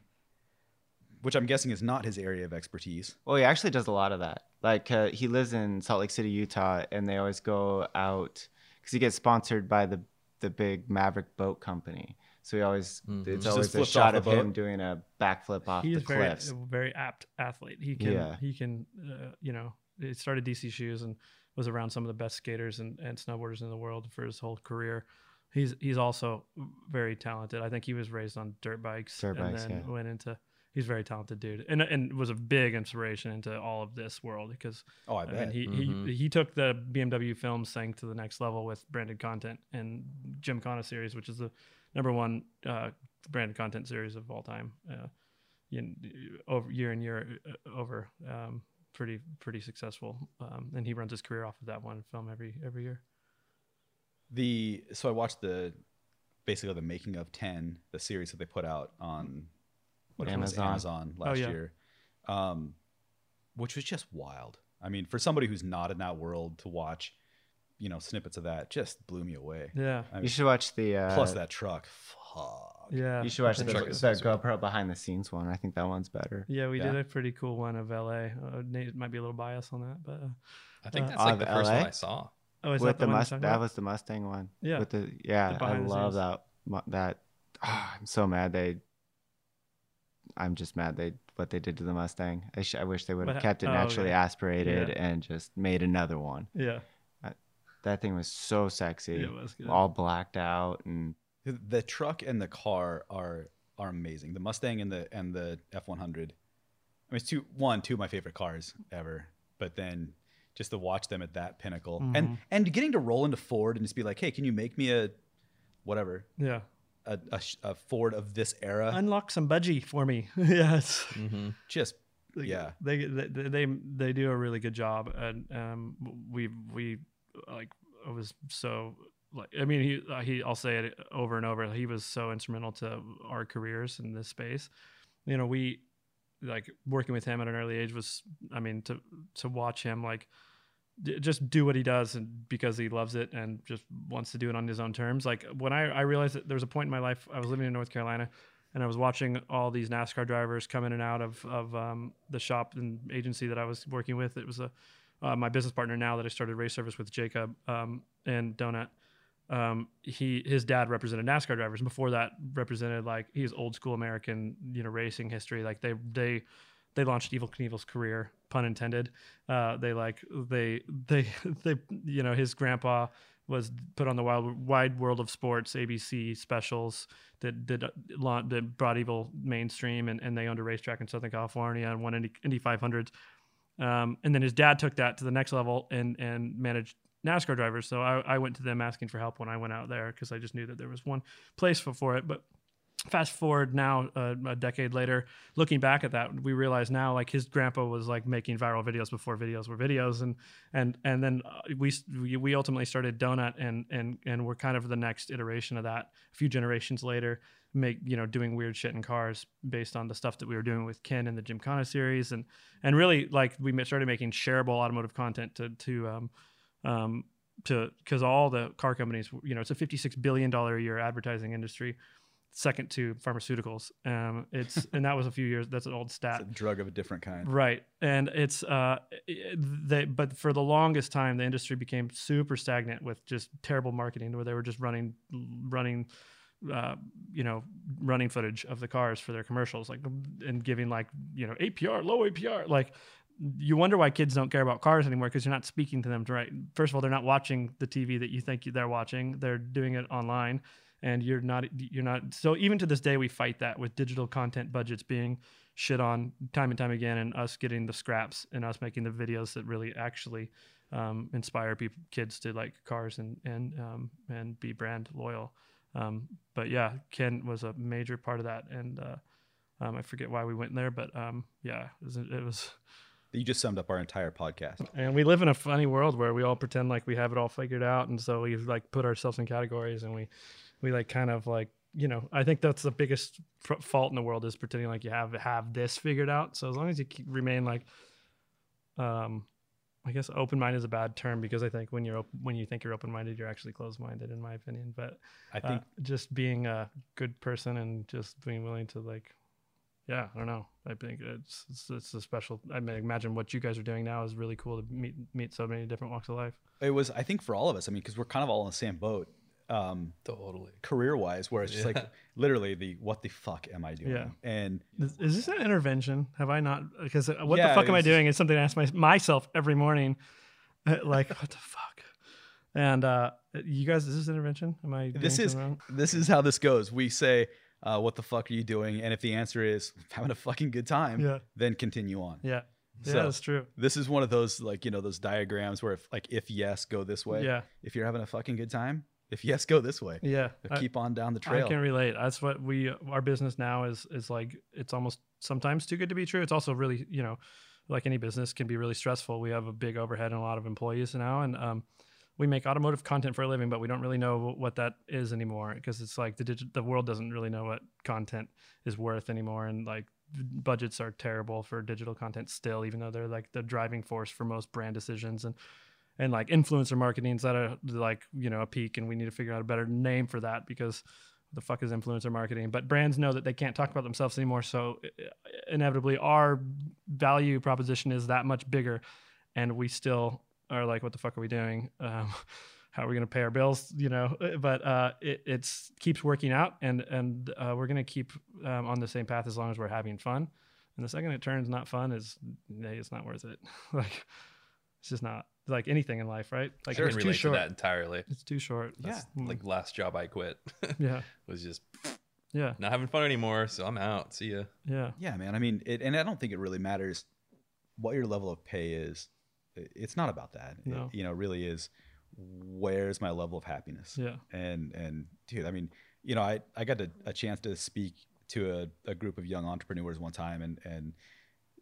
which I'm guessing is not his area of expertise.
Well, he actually does a lot of that. Like uh, he lives in Salt Lake City, Utah, and they always go out because he gets sponsored by the the big Maverick Boat Company. So he always
Mhm.
it's
Just
always a shot of him doing a backflip off
He
the
is very,
cliffs.
a very apt athlete. He can,
Yeah.
he can, uh, you know, he started DC shoes and was around some of the best skaters and, and snowboarders in the world for his whole career. He's he's also very talented. I think he was raised on dirt bikes
Dirt
and
bikes,
then
yeah.
went into. He's a very talented dude, and and was a big inspiration into all of this world because
Oh, I
I
bet.
mean, he,
Mhm.
he he took the BMW films thing to the next level with branded content and Gymkhana series, which is the number one uh, branded content series of all time. Uh, you, over year and year uh, over, um, pretty pretty successful, um, and he runs his career off of that one film every every year.
the so I watched the basically the making of Ten, the series that they put out on what it was
Amazon.
Amazon last
yeah.
year, um, which was just wild. I mean, for somebody who's not in that world to watch, you know, snippets of that just blew me away.
Yeah,
I mean,
You should watch the uh,
plus that truck, fuck.
yeah.
You should watch
I
the,
think
truck
the GoPro behind the scenes one. I think that one's better.
Yeah, we
Yeah.
did a pretty cool one of LA. Uh, Nate might be a little biased on that, but uh,
I think
Uh,
that's like
Of
the first
LA?
one I saw.
oh, is
With
that
the
one you're
must, that
about?
was the Mustang one.
Yeah.
With the yeah,
The
I
the
love
scenes.
that. That ah, I'm so mad they. I'm just mad they what they did to the Mustang. I, sh- I wish they would have kept it
oh,
naturally
yeah.
aspirated
Yeah.
and just made another one.
yeah,
That thing was so sexy,
it was good.
all blacked out, and
The, the truck and the car are are amazing. The Mustang and the and the F one hundred. I mean, it's two one two of my favorite cars ever. But then just to watch them at that pinnacle and
Mhm.
and getting to roll into Ford and just be like, hey, can you make me a whatever
yeah.
a, a, a Ford of this era?
Unlock some budgie for me. yes.
Mm-hmm.
just Yeah.
they, they they they do a really good job and um we we like I was so like I mean he uh, he I'll say it over and over he was so instrumental to our careers in this space you know we like working with him at an early age was I mean to to watch him like just do what he does and because he loves it and just wants to do it on his own terms like when I I realized that there was a point in my life I was living in North Carolina and I was watching all these NASCAR drivers come in and out of of um, the shop and agency that I was working with. It was a uh, my business partner now that I started race service with Jacob um, and Donut. Um, he his dad represented NASCAR drivers. Before that, represented like he's old school American you know racing history. Like they they they launched Evel Knievel's career, pun intended. Uh, they like they they they you know his grandpa was put on the wild wide world of sports ABC specials that that, laun- that brought Evil mainstream, and, and they owned a racetrack in Southern California and won Indy, Indy 500s. Um, and then his dad took that to the next level and and managed NASCAR drivers. So I, I went to them asking for help when I went out there because I just knew that there was one place for, for it. But fast forward now uh, a decade later looking back at that we realize now like his grandpa was like making viral videos before videos were videos and and and then uh, we we we ultimately started donut and and and we're kind of the next iteration of that a few generations later make you know doing weird shit in cars based on the stuff that we were doing with ken in the Gymkhana series and and really like we started making shareable automotive content to to um um to because all the car companies you know it's a 56 billion dollar a year advertising industry second to pharmaceuticals. Um, it's and that was a few years. That's an old stat.
it's a drug of a different kind.
Right, and it's uh, they but for the longest time the industry became super stagnant with just terrible marketing, where they were just running, running, uh, you know, running footage of the cars for their commercials, like and giving like you know APR, low APR, like you wonder why kids don't care about cars anymore because you're not speaking to them right. First of all, they're not watching the TV that you think they're watching. They're doing it online, and you're not. You're not. So even to this day, we fight that with digital content budgets being shit on time and time again, and us getting the scraps and us making the videos that really actually um, inspire people, kids to like cars and and um, and be brand loyal. Um, but yeah, Ken was a major part of that, and uh, um, I forget why we went there, but um, yeah, it was, it was.
You just summed up our entire podcast.
And we live in a funny world where we all pretend like we have it all figured out, and so we like put ourselves in categories, and we we like kind of like you know I think that's the biggest fault in the world is pretending like you have have this figured out. So as long as you keep, remain like, um, I guess open mind is a bad term because I think when you're op- when you think you're open minded, you're actually closed minded, in my opinion. But
I
uh,
think
just being a good person and just being willing to like yeah i don't know i think it's it's, it's a special i mean imagine what you guys are doing now is really cool to meet meet so many different walks of life
it was. I think for all of us. I mean, because we're kind of all in the same boat, um,
Totally.
career wise, where it's just
Yeah.
like literally the what the fuck am I doing?
Yeah.
And
is, is this an intervention have i not because what
Yeah,
the fuck am i doing is something i ask my, myself every morning Uh, like what the fuck and uh you guys is this intervention am i doing
this is
wrong?
this is how this goes. We say, uh, "What the fuck are you doing?" And if the answer is having a fucking good time,
Yeah.
then continue on.
yeah yeah
So-
that's true
This is one of those like you know those diagrams where if like if yes go this way.
yeah
If you're having a fucking good time, if yes go this way.
yeah I-
Keep on down the trail.
I can relate. That's what we our business now is is like it's almost sometimes too good to be true. It's also really, you know, like any business can be really stressful. We have a big overhead and a lot of employees now and um we make automotive content for a living, but we don't really know what that is anymore because it's like the digi- the world doesn't really know what content is worth anymore and like budgets are terrible for digital content still even though they're like the driving force for most brand decisions and and like influencer marketing is at a like you know a peak and we need to figure out a better name for that because the fuck is influencer marketing? But brands know that they can't talk about themselves anymore so uh, inevitably our value proposition is that much bigger and we still are like what the fuck are we doing? Um, how are we going to pay our bills? You know but uh, it it's keeps working out and and uh, we're going to keep um, on the same path as long as we're having fun and the second it turns not fun is it's not worth it. Like it's just not like anything in life right like
I can
it's too
relate to that entirely.
it's too short
That's
Mm.
like last job I quit
yeah
was just
yeah
not having fun anymore. So I'm out. See ya.
yeah
Yeah, man. I mean, it, and I don't think it really matters what your level of pay is. It's not about that. It,
No.
you know, really is where's my level of happiness.
yeah
And and dude, I mean, you know, I I got a, a chance to speak to a, a group of young entrepreneurs one time, and and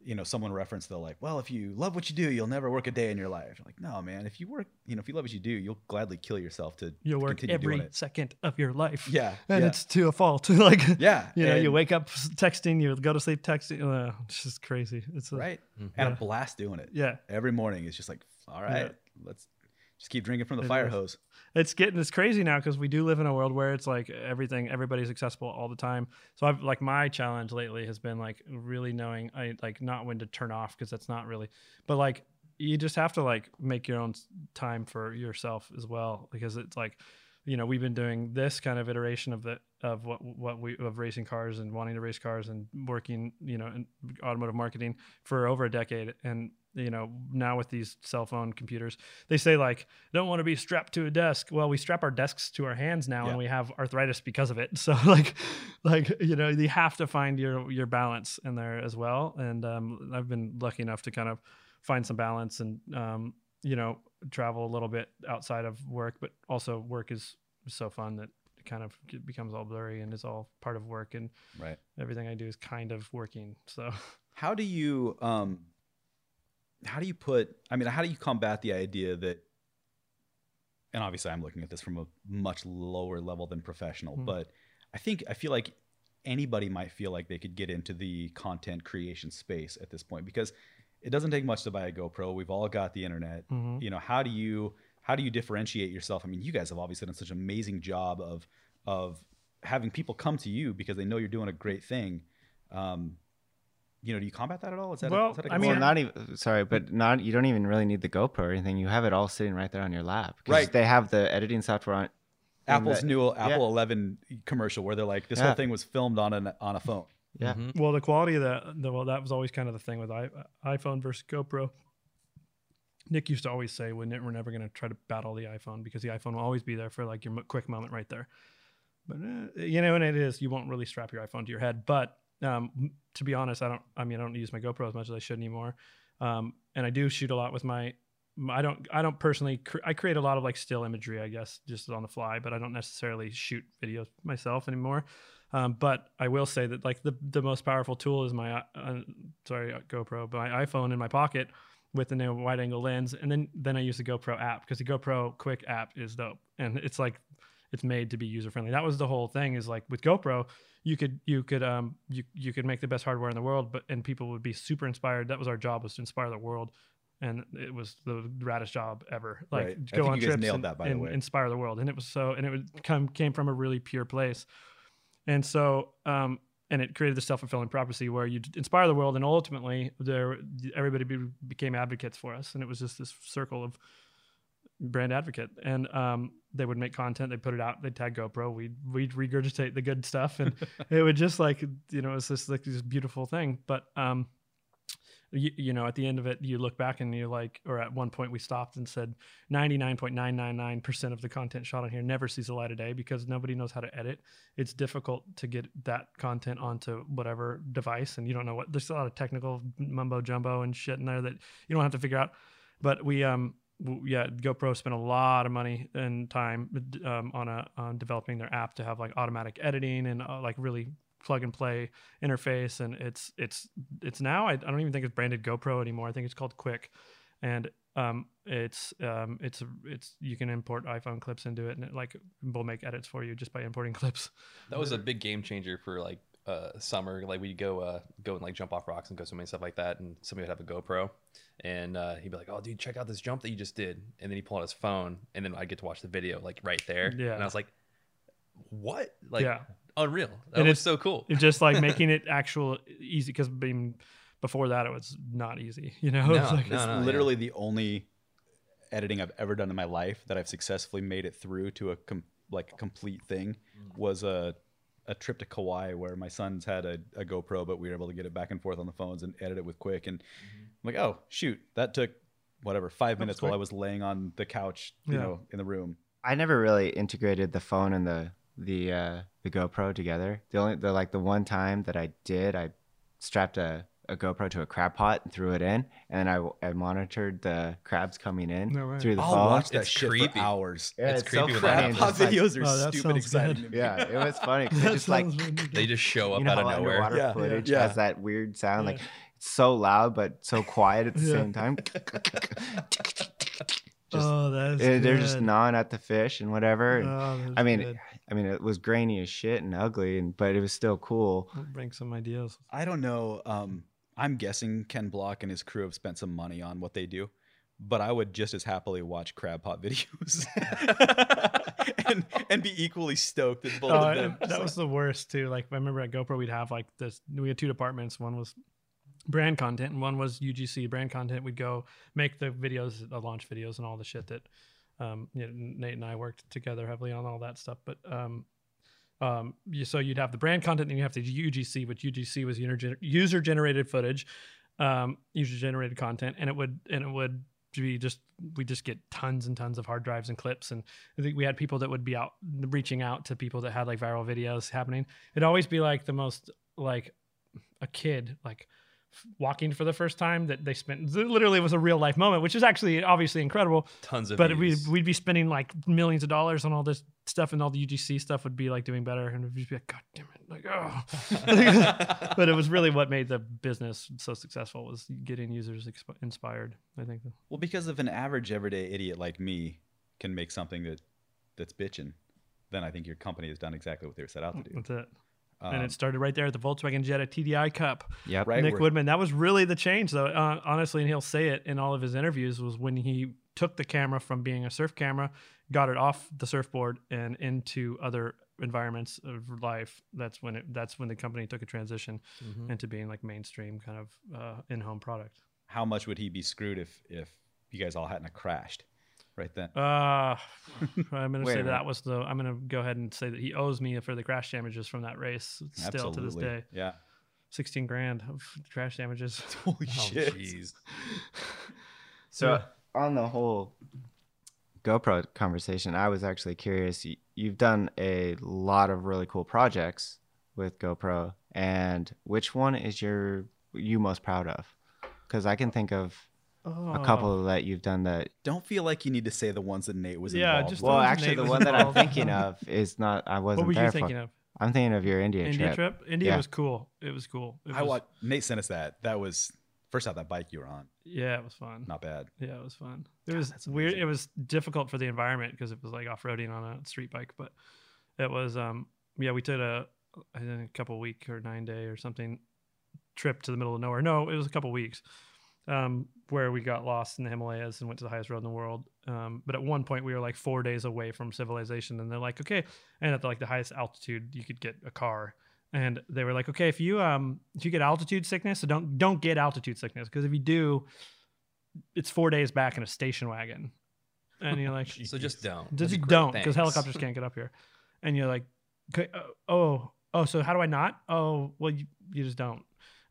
you know, someone referenced the like, well, if you love what you do, you'll never work a day in your life. I'm like, no, man. If you work, you know, if you love what you do, you'll gladly kill yourself to
you'll work
continue doing
every
it.
second of your life
Yeah,
and
yeah.
it's to a fault like
Yeah,
you know you wake up texting you go to sleep texting uh, it's just crazy it's a,
right,
Mhm.
and
Yeah.
a blast doing it.
yeah
every morning it's just like all right let's just keep drinking from the
It
fire
is.
hose.
It's getting it's crazy now because we do live in a world where it's like everything everybody's accessible all the time. So i've like my challenge lately has been like really knowing i like not when to turn off because that's not really but like you just have to like make your own time for yourself as well because it's like you know we've been doing this kind of iteration of the of what what we of racing cars and wanting to race cars and working you know in automotive marketing for over a decade. And you know now with these cell phone computers they say like don't want to be strapped to a desk. Well we strap our desks to our hands now
Yeah.
and we have arthritis because of it. So like like you know you have to find your your balance in there as well. And um, i've been lucky enough to kind of find some balance and um, you know travel a little bit outside of work but also work is so fun that it kind of becomes all blurry and it's all part of work and
right.
everything i do is kind of working so.
How do you um how do you put i mean how do you combat the idea that and obviously i'm looking at this from a much lower level than professional
Hmm.
but i think i feel like anybody might feel like they could get into the content creation space at this point because it doesn't take much to buy a GoPro. We've all got the internet.
Mhm.
You know, how do you how do you differentiate yourself? I mean, you guys have obviously done such an amazing job of of having people come to you because they know you're doing a great thing. Um, you know, do you combat that at all? Is that a-
Well,
is that a
I mean,
well, not even sorry, but not you don't even really need the GoPro or anything. You have it all sitting right there on your lap.
Right.
They have the editing software on.
Apple's
the-
new
yeah.
Apple 11 commercial where they're like, this
Yeah.
whole thing was filmed on an on a phone.
Yeah.
Mhm.
Well, the quality of that, the, well, that was always kind of the thing with I, iPhone versus GoPro. Nick used to always say, we're, never going to try to battle the iPhone because the iPhone will always be there for like your mo- quick moment right there. But, uh, you know, and it is, you won't really strap your iPhone to your head. But um, to be honest, I don't, I mean, I don't use my GoPro as much as I should anymore. Um, and I do shoot a lot with my, I don't, I don't personally, I create a lot of like still imagery, I guess, just on the fly, but I don't necessarily shoot videos myself anymore. Um, but I will say that like the the most powerful tool is my uh, sorry uh, GoPro, but my iPhone in my pocket with the wide angle lens, and then then I use the GoPro app because the GoPro Quick app is dope, and it's like it's made to be user friendly. That was the whole thing. Is like with GoPro, you could you could um you you could make the best hardware in the world, but and people would be super inspired. That was our job was to inspire the world. And it was the raddest job ever. Like
Right.
Go on
you
trips
nailed
and,
that, by the
and
way.
inspire the world. And it was so, and it would come came from a really pure place. And so, um, and it created the self fulfilling prophecy where you inspire the world, and ultimately, there everybody be, became advocates for us, and it was just this circle of brand advocate. And um, they would make content, they put it out, they tag GoPro, we'd we'd regurgitate the good stuff, and it would just like you know, it's just like this beautiful thing. But um, you, you know, at the end of it, you look back and you're like, or at one point we stopped and said 99.999% of the content shot on here never sees the light of day because nobody knows how to edit. It's difficult to get that content onto whatever device. And you don't know what, there's a lot of technical mumbo jumbo and shit in there that you don't have to figure out. But we, um, yeah, GoPro spent a lot of money and time um, on a on developing their app to have like automatic editing and uh, like really plug and play interface and it's it's it's now I, I don't even think it's branded GoPro anymore. I think it's called Quick, and um, it's um, it's it's you can import iPhone clips into it and it like will make edits for you just by importing clips.
That was a big game changer for like uh, summer. Like we'd go uh, go and like jump off rocks and go swimming and stuff like that. And somebody would have a GoPro, and uh, he'd be like, "Oh, dude, check out this jump that you just did." And then he pull out his phone, and then I get to watch the video like right there.
Yeah.
And I was like, "What? Like
yeah,
unreal? That
And
was
it's-
so cool."
it's just like making it actual easy because being before that it was not easy. You know,
No,
It's like-
no,
It's
yeah.
literally the only editing I've ever done in my life that I've successfully made it through to a com- like complete thing was a a trip to Kauai where my sons had a, a GoPro, but we were able to get it back and forth on the phones and edit it with Quick. And I'm like, oh shoot, that took whatever five minutes while I was laying on the couch, you
Yeah.
know, in the room.
I never really integrated the phone and the the uh, the GoPro together. The only the like the one time that I did, I strapped a, a GoPro to a crab pot and threw it in, and I, I monitored the crabs coming in
No way.
through the
I'll
phone.
watch that
It's
shit
creepy.
for hours.
Yeah,
It's
it's,
creepy
so
with
funny.
that.
and
Pop
just, like-
videos are
Oh, that
stupid
sounds
exciting
good.
to me.
yeah, it was funny. 'cause
That
it just like
sounds really good.
They just show up
you know
out of
how
nowhere.
underwater
Yeah.
footage
Yeah.
has that weird sound, like
Yeah.
it's so loud but so quiet at the
Yeah.
same time. Just-
oh, that's
Eh, They're just
good.
gnawing at the fish and whatever. and-
Oh,
I mean,
good.
I mean, it was grainy as shit and ugly, and but it was still cool.
We'll bring some ideas.
I don't know. Um, I'm guessing Ken Block and his crew have spent some money on what they do, but I would just as happily watch crab pot videos and and be equally stoked at both
Oh,
of them.
that was the worst too. Like I remember at GoPro, we'd have like this. We had two departments. One was brand content, and one was UGC brand content. We'd go make the videos, the launch videos, and all the shit that um, you know, Nate and I worked together heavily on all that stuff. But um, um, you, so you'd have the brand content, and you have the UGC, which UGC was user generated footage, um, user generated content, and it would and it would be just we just get tons and tons of hard drives and clips and I think we had people that would be out reaching out to people that had like viral videos happening. It'd always be like the most like a kid like walking for the first time that they spent literally it was a real life moment, which is actually obviously incredible.
Tons of
But we
views.
we'd be spending like millions of dollars on all this stuff, and all the UGC stuff would be like doing better, and we'd just be like, God damn it, like oh. but it was really what made the business so successful was getting users exp- inspired. I think.
Well, because if an average everyday idiot like me can make something that that's bitching, then I think your company has done exactly what they were set out to do.
That's it.
Um,
and it started right there at the Volkswagen Jetta TDI Cup.
Yep.
Right.
Nick Woodman. That was really the change, though. Uh, honestly, and he'll say it in all of his interviews was when he took the camera from being a surf camera, got it off the surfboard and into other environments of life. That's when it. That's when the company took a transition
Mhm.
into being like mainstream kind of uh, in-home product.
how much would he be screwed if if you guys all hadn't crashed right then?
Uh, I'm going to say that was the. I'm going to go ahead and say that he owes me for the crash damages from that race still to this day.
Yeah.
16 grand of crash damages.
Holy
Oh,
shit.
jeez.
So
Yeah.
on the whole GoPro conversation, I was actually curious. You've done a lot of really cool projects with GoPro, and which one is your you most proud of? Because I can think of a
Oh.
couple that you've done that.
Don't feel like you need to say the ones that Nate was
Yeah,
involved
just
with.
Well, actually,
Nate
the one that I'm thinking of is not. I wasn't
What were
there
you
for.
thinking of?
I'm thinking of your India,
India
trip.
trip? India
Yeah.
was cool. It was cool. It
I
was-
watched Nate sent us that. That was first out that bike you were on.
Yeah, it was fun.
Not bad.
Yeah, it was fun. It
God,
was weird. It was difficult for the environment because it was like off roading on a street bike, but it was um yeah we did a I think a couple week or nine day or something trip to the middle of nowhere. No, it was a couple weeks um where we got lost in the Himalayas and went to the highest road in the world. Um, but at one point we were like four days away from civilization, and they're like, okay, and at the, like the highest altitude you could get a car. And they were like, okay, if you um if you get altitude sickness, so don't don't get altitude sickness because if you do, it's four days back in a station wagon, and you're like,
So just don't.
just
be
don't because helicopters can't get up here, and you're like, okay, uh, oh oh, so how do I not? Oh well, you you just don't.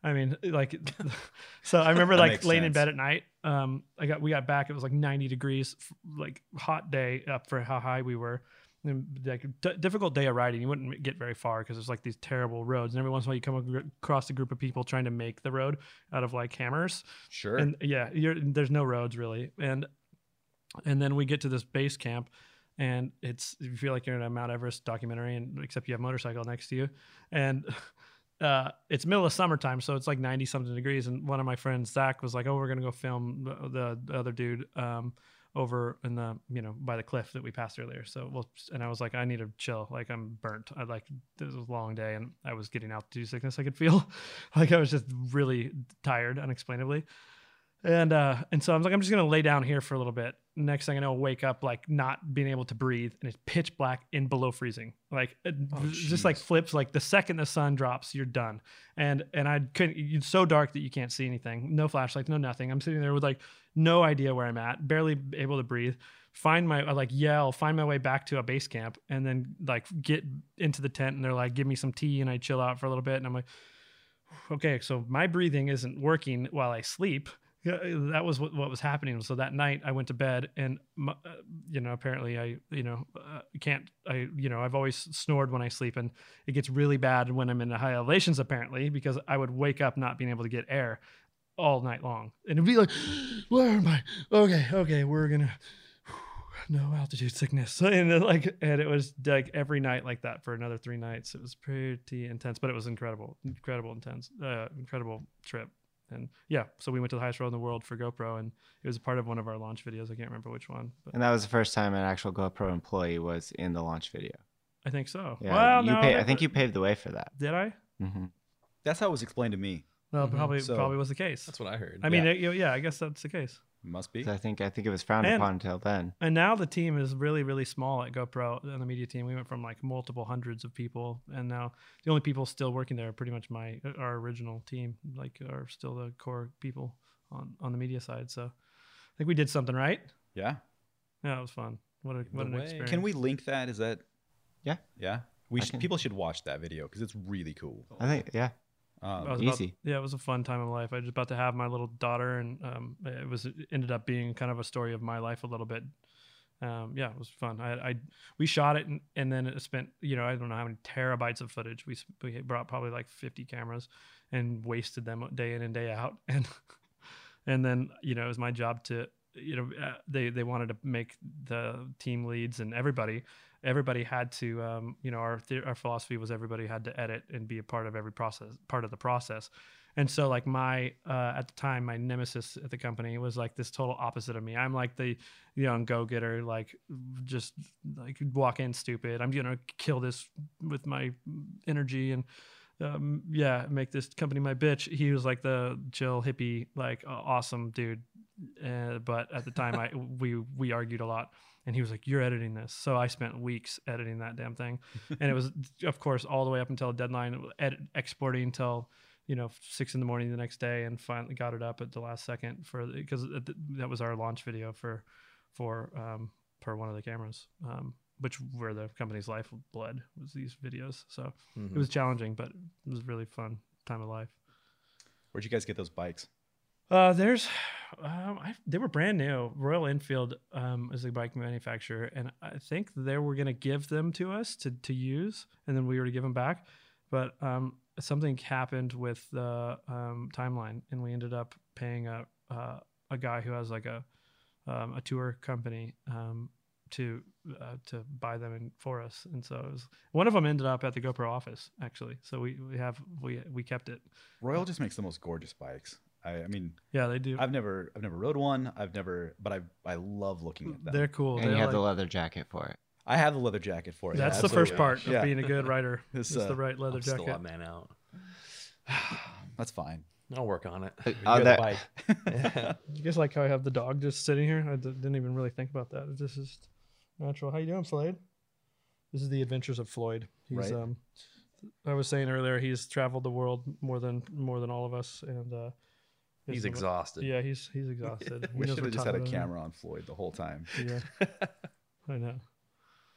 I mean, like, so I remember like laying in bed at night. Um, I got we got back. It was like 90 degrees, like hot day up for how high we were. And like d- difficult day of riding. You wouldn't get very far because there's like these terrible roads, and every once in a while you come across a group of people trying to make the road out of like hammers.
Sure.
And yeah, you're, there's no roads really. And and then we get to this base camp, and it's you feel like you're in a Mount Everest documentary, and except you have motorcycle next to you, and uh, it's middle of summertime, so it's like 90 something degrees. And one of my friends, Zach, was like, "Oh, we're gonna go film the, the, the other dude." Um, over in the you know by the cliff that we passed earlier so well and i was like i need to chill like i'm burnt i like it was a long day and i was getting altitude sickness i could feel like i was just really tired unexplainably and uh and so i was like i'm just gonna lay down here for a little bit next thing i know wake up like not being able to breathe and it's pitch black in below freezing. Like it
Oh,
just like flips like the second the sun drops you're done. And and i couldn't it's so dark that you can't see anything. No flashlights no nothing. I'm sitting there with like no idea where i'm at barely able to breathe. Find my I like yell find my way back to a base camp and then like get into the tent and they're like give me some tea and i chill out for a little bit and i'm like okay so my breathing isn't working while i sleep that was what, what was happening. So that night i went to bed and uh, you know apparently i you know uh, can't i you know i've always snored when i sleep and it gets really bad when i'm in high elevations apparently because i would wake up not being able to get air all night long. And it'd be like where am i? Okay okay we're gonna no altitude sickness. And then like and it was like every night like that for another three nights. It was pretty intense but it was incredible incredible intense uh incredible trip and yeah so we went to the highest road in the world for gopro and it was a part of one of our launch videos i can't remember which one but
And that was the first time an actual GoPro employee was in the launch video.
i think so
Yeah,
well
you
no,
pa-
that-
I think you paved the way for that.
did i
hmm
That's how it was explained to me.
well
Mhm.
probably
So-
probably was the case
That's what I heard.
i mean
Yeah.
it- you know, yeah i guess that's the case
Must be.
I think I think it was frowned
And-
upon until then.
and now the team is really really small at gopro and the media team we went from like multiple hundreds of people and now the only people still working there are pretty much my uh, our original team like are still the core people on on the media side so i think we did something right
Yeah.
yeah it was fun what a what an
way.
experience
Can we link that? Is that?
Yeah.
Yeah. We
I
should,
can-
people should watch that video because it's really cool.
I think yeah.
Um,
was about-
Easy.
yeah, it was a fun time of life. I was about to have my little daughter, and um, it was it ended up being kind of a story of my life a little bit. Um, yeah, it was fun. I, I we shot it, and, and then it spent you know I don't know how many terabytes of footage. We we brought probably like fifty cameras, and wasted them day in and day out, and and then you know it was my job to you know uh, they they wanted to make the team leads and everybody everybody had to um, you know our our philosophy was everybody had to edit and be a part of every process part of the process. And so like my uh, at the time my nemesis at the company was like this total opposite of me. I'm like the young go-getter like just like walk in stupid. I'm gonna kill this with my energy and um, yeah make this company my bitch. He was like the chill hippie like uh, awesome dude. Uh, but at the time i we we argued a lot and he was like you're editing this so i spent weeks editing that damn thing and it was of course all the way up until deadline edit, exporting until you know six in the morning the next day and finally got it up at the last second for because that was our launch video for for um per one of the cameras um which were the company's lifeblood was these videos so
Mhm.
it was challenging but it was really fun time of life.
Where'd you guys get those bikes?
Uh, there's, um, I, they were brand new. Royal Enfield um, is a bike manufacturer, and I think they were gonna give them to us to to use, and then we were to give them back. But um, something happened with the um, timeline, and we ended up paying a uh, a guy who has like a um, a tour company um, to uh, to buy them in, for us, and so it was, one of them ended up at the GoPro office actually. So we, we have we we kept it.
Royal just makes the most gorgeous bikes. I, I mean,
Yeah, they do.
I've never, I've never rode one. I've never, but I, I love looking at them.
They're cool.
and
They're
you have
like-
the leather jacket for it.
I have the leather jacket for it.
That's
yeah,
the first
absolutely.
part of
Yeah.
being a good writer.
This,
It's
uh,
the right leather
I'm still
jacket.
a man out.
That's fine.
I'll work on it.
Uh,
You
uh, that-
bike.
You guys like how I have the dog just sitting here? I d- didn't even really think about that. This is natural. How you doing, Floyd? This is the adventures of Floyd. He's
Right.
um I was saying earlier he's traveled the world more than more than all of us and uh
He's
the-
exhausted.
Yeah, he's he's exhausted. He
We should have just had a camera on Floyd the whole time.
Yeah. I know.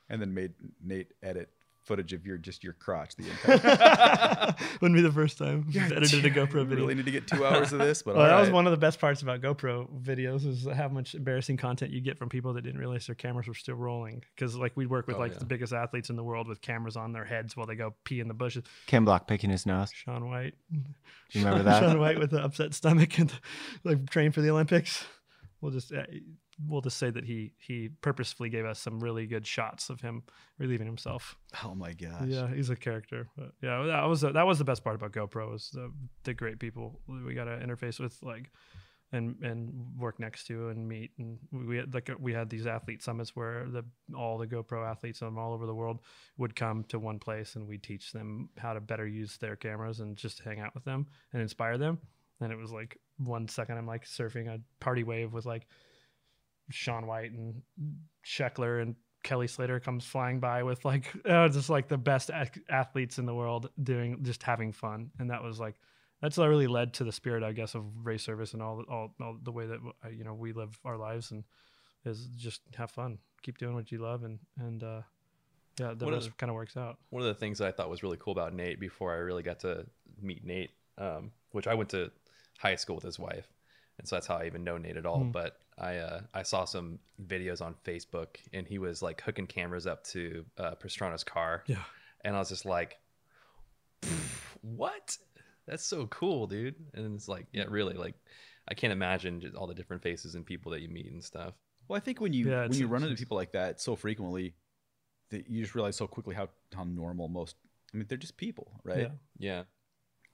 and then made Nate edit footage of your just your crotch the entire.
Wouldn't be the first time. Just edited a GoPro
We
video.
Really need to get two hours of this, but
Well, that
all
was one of the best parts about GoPro videos is how much embarrassing content you get from people that didn't realize their cameras were still rolling. Because like we'd work with
Oh,
like
yeah.
the biggest athletes in the world with cameras on their heads while they go pee in the bushes.
Ken Block picking his nose.
Shaun White,
Do you remember that?
Shaun White with the upset stomach and like trained for the Olympics. We'll just uh, we'll just say that he he purposefully gave us some really good shots of him relieving himself.
Oh my gosh.
Yeah, he's a character. But yeah, that was that was the best part about GoPro was the the great people we got to interface with, like, and and work next to and meet. And we had like uh, we had these athlete summits where the all the GoPro athletes from all over the world would come to one place, and we teach them how to better use their cameras and just hang out with them and inspire them. And it was like one second I'm like surfing a party wave with like Shaun White and Sheckler and Kelly Slater comes flying by with like uh, just like the best athletes in the world doing just having fun, and that was like that's what really led to the spirit, I guess, of race service and all all, all the way that uh, you know we live our lives and is just have fun, keep doing what you love, and and uh, yeah, the
What
rest kind of works out.
One of the things that I thought was really cool about Nate before I really got to meet Nate, um, which I went to high school with his wife, and so that's how I even know Nate at all.
Hmm.
But I uh, I saw some videos on Facebook, and he was like hooking cameras up to uh, Pastrana's car,
Yeah,
and I was just like, "What? That's so cool, dude!" And it's like, yeah, really, like I can't imagine just all the different faces and people that you meet and stuff.
Well, I think when you
Yeah,
when you run into people like that so frequently, that you just realize so quickly how how normal most. I mean, they're just people, right?
yeah.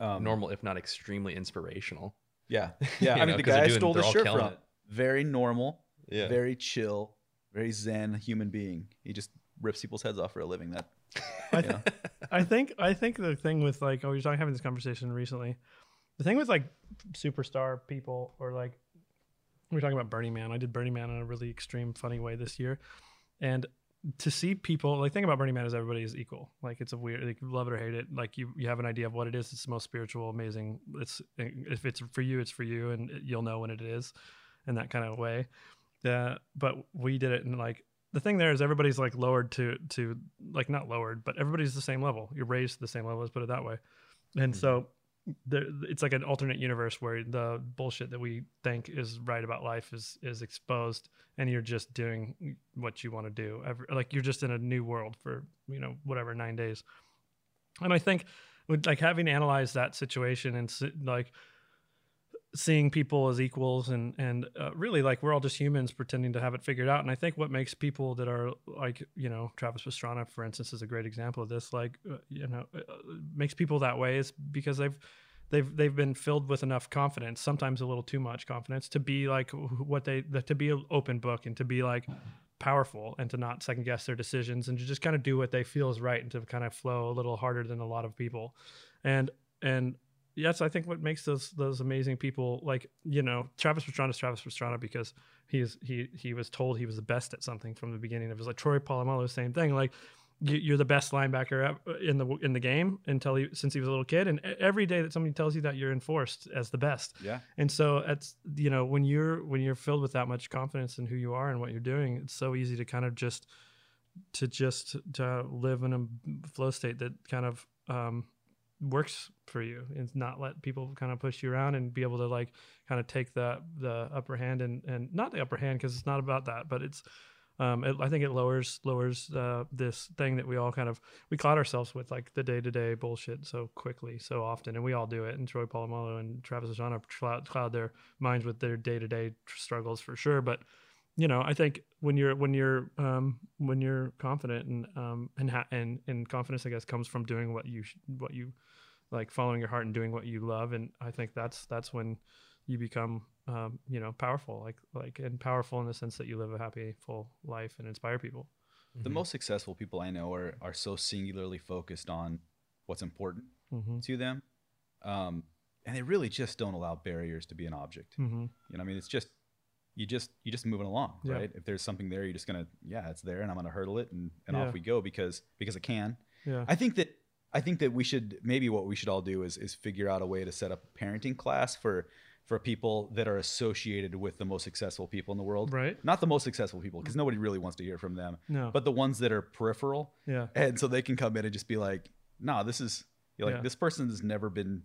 Yeah,
Um,
normal if not extremely inspirational.
Yeah, yeah.
You
I
know,
mean, the
'cause they're
guy I stole the shirt
killing
from,
it.
very normal,
Yeah,
very chill, very zen human being. He just rips people's heads off for a living. That
I, th- I think I think the thing with like oh, you're talking having this conversation recently. The thing with like superstar people or like we were talking about Burning Man. I did Burning Man in a really extreme, funny way this year, and to see people like think about Burning Man is everybody is equal. Like it's a weird, like love it or hate it. Like you you have an idea of what it is. It's the most spiritual, amazing. It's if it's for you, it's for you, and you'll know when it is, in that kind of way. Uh, but we did it and like the thing there is everybody's like lowered to to like not lowered, but everybody's the same level. You're raised to the same level. Let's put it that way. And so there, it's like an alternate universe where the bullshit that we think is right about life is is exposed, and you're just doing what you want to do. Every, like you're just in a new world for you know whatever nine days. And I think with like having analyzed that situation and like seeing people as equals and and uh, really like we're all just humans pretending to have it figured out. And i think what makes people that are like you know travis pastrana for instance is a great example of this like uh, you know uh, makes people that way is because they've they've they've been filled with enough confidence sometimes a little too much confidence to be like what they to be an open book and to be like powerful and to not second guess their decisions and to just kind of do what they feel is right and to kind of flow a little harder than a lot of people. And and yes, I think what makes those those amazing people like you know Travis Pastrana is Travis Pastrana because he's he he was told he was the best at something from the beginning. Of his like Troy Polamalu same thing. Like you, you're the best linebacker in the in the game until he since he was a little kid. And every day that somebody tells you that you're enforced as the best.
Yeah.
and so it's you know when you're when you're filled with that much confidence in who you are and what you're doing it's so easy to kind of just to just to live in a flow state that kind of um works for you and not let people kind of push you around and be able to like kind of take the the upper hand and and not the upper hand because it's not about that but it's um, it, I think it lowers lowers uh, this thing that we all kind of we caught ourselves with like the day to day bullshit so quickly so often, and we all do it. And Troy Polamalu and Travis Pastrana cloud, cloud their minds with their day to day struggles for sure. But you know, I think when you're when you're um, when you're confident and um, and ha- and and confidence, I guess, comes from doing what you sh- what you like, following your heart and doing what you love. And I think that's that's when you become um, you know powerful like like and powerful in the sense that you live a happy full life and inspire people
The most successful people I know are are so singularly focused on what's important
mm-hmm.
to them, um, and they really just don't allow barriers to be an object.
Mm-hmm.
You know, I mean, it's just you just you just moving along,
Yeah.
right? If there's something there, you're just gonna yeah, it's there, and I'm gonna hurdle it, and, and
Yeah.
off we go because because it can.
yeah
I think that I think that we should maybe what we should all do is is figure out a way to set up a parenting class for for people that are associated with the most successful people in the world.
right
Not the most successful people because nobody really wants to hear from them,
no
but the ones that are peripheral,
yeah
and so they can come in and just be like, "No, this is like
Yeah.
this person has never been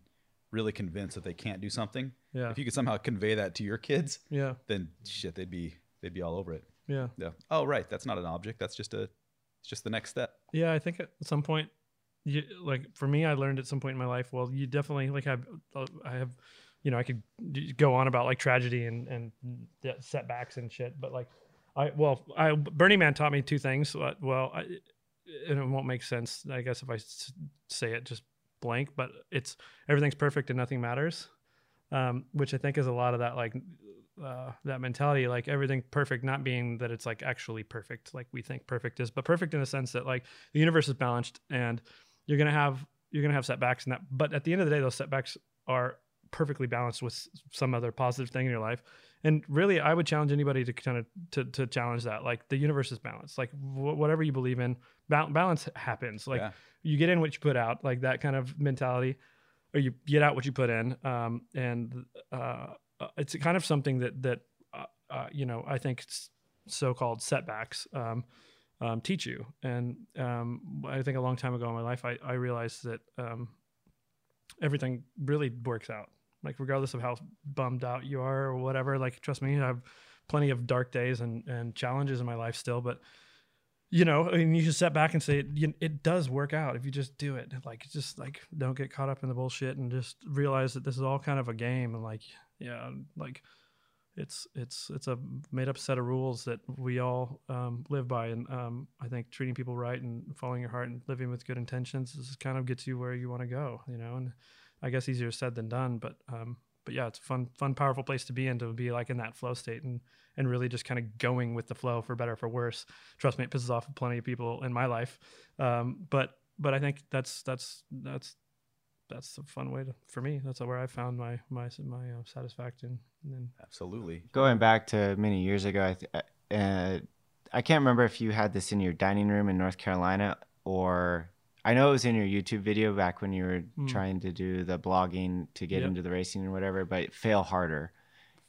really convinced that they can't do something.
yeah
If you could somehow convey that to your kids,
yeah
then shit, they'd be they'd be all over it.
yeah
Yeah. Oh, right. That's not an object. That's just a it's just the next step.
yeah i think at some point you like for me i learned at some point in my life well you definitely like have i have you know i could go on about like tragedy and and setbacks and shit but like i well i burning man taught me two things Uh, well I, and it won't make sense i guess if I say it just blank but it's everything's perfect and nothing matters um, which i think is a lot of that like uh, that mentality like everything perfect not being that it's like actually perfect like we think perfect is but perfect in the sense that like the universe is balanced and you're gonna have you're gonna have setbacks and that but at the end of the day those setbacks are perfectly balanced with some other positive thing in your life and really i would challenge anybody to kind of to, to challenge that like the universe is balanced like wh- whatever you believe in ba- balance happens like
Yeah.
You get in what you put out like that kind of mentality or you get out what you put in um, and uh, uh, it's kind of something that that uh, uh, you know i think so-called setbacks um, um, teach you. And um, i think a long time ago in my life i, I realized that um, everything really works out. Like regardless of how bummed out you are or whatever like trust me i have plenty of dark days and and challenges in my life still but you know I mean, you should step back and say it, it does work out if you just do it. Like just like don't get caught up in the bullshit and just realize that this is all kind of a game and like yeah like it's it's it's a made up set of rules that we all um, live by. And um, i think treating people right and following your heart and living with good intentions is kind of gets you where you want to go you know and i guess easier said than done but um, but yeah it's a fun fun powerful place to be in to be like in that flow state and and really just kind of going with the flow for better or for worse trust me it pisses off plenty of people in my life um, but but i think that's that's that's that's a fun way to for me that's where i found my my my uh, satisfaction and
Absolutely.
Going back to many years ago, I, th- uh, I can't remember if you had this in your dining room in North Carolina or I know it was in your YouTube video back when you were
Mm.
trying to do the blogging to get
Yep.
into the racing or whatever, but fail harder.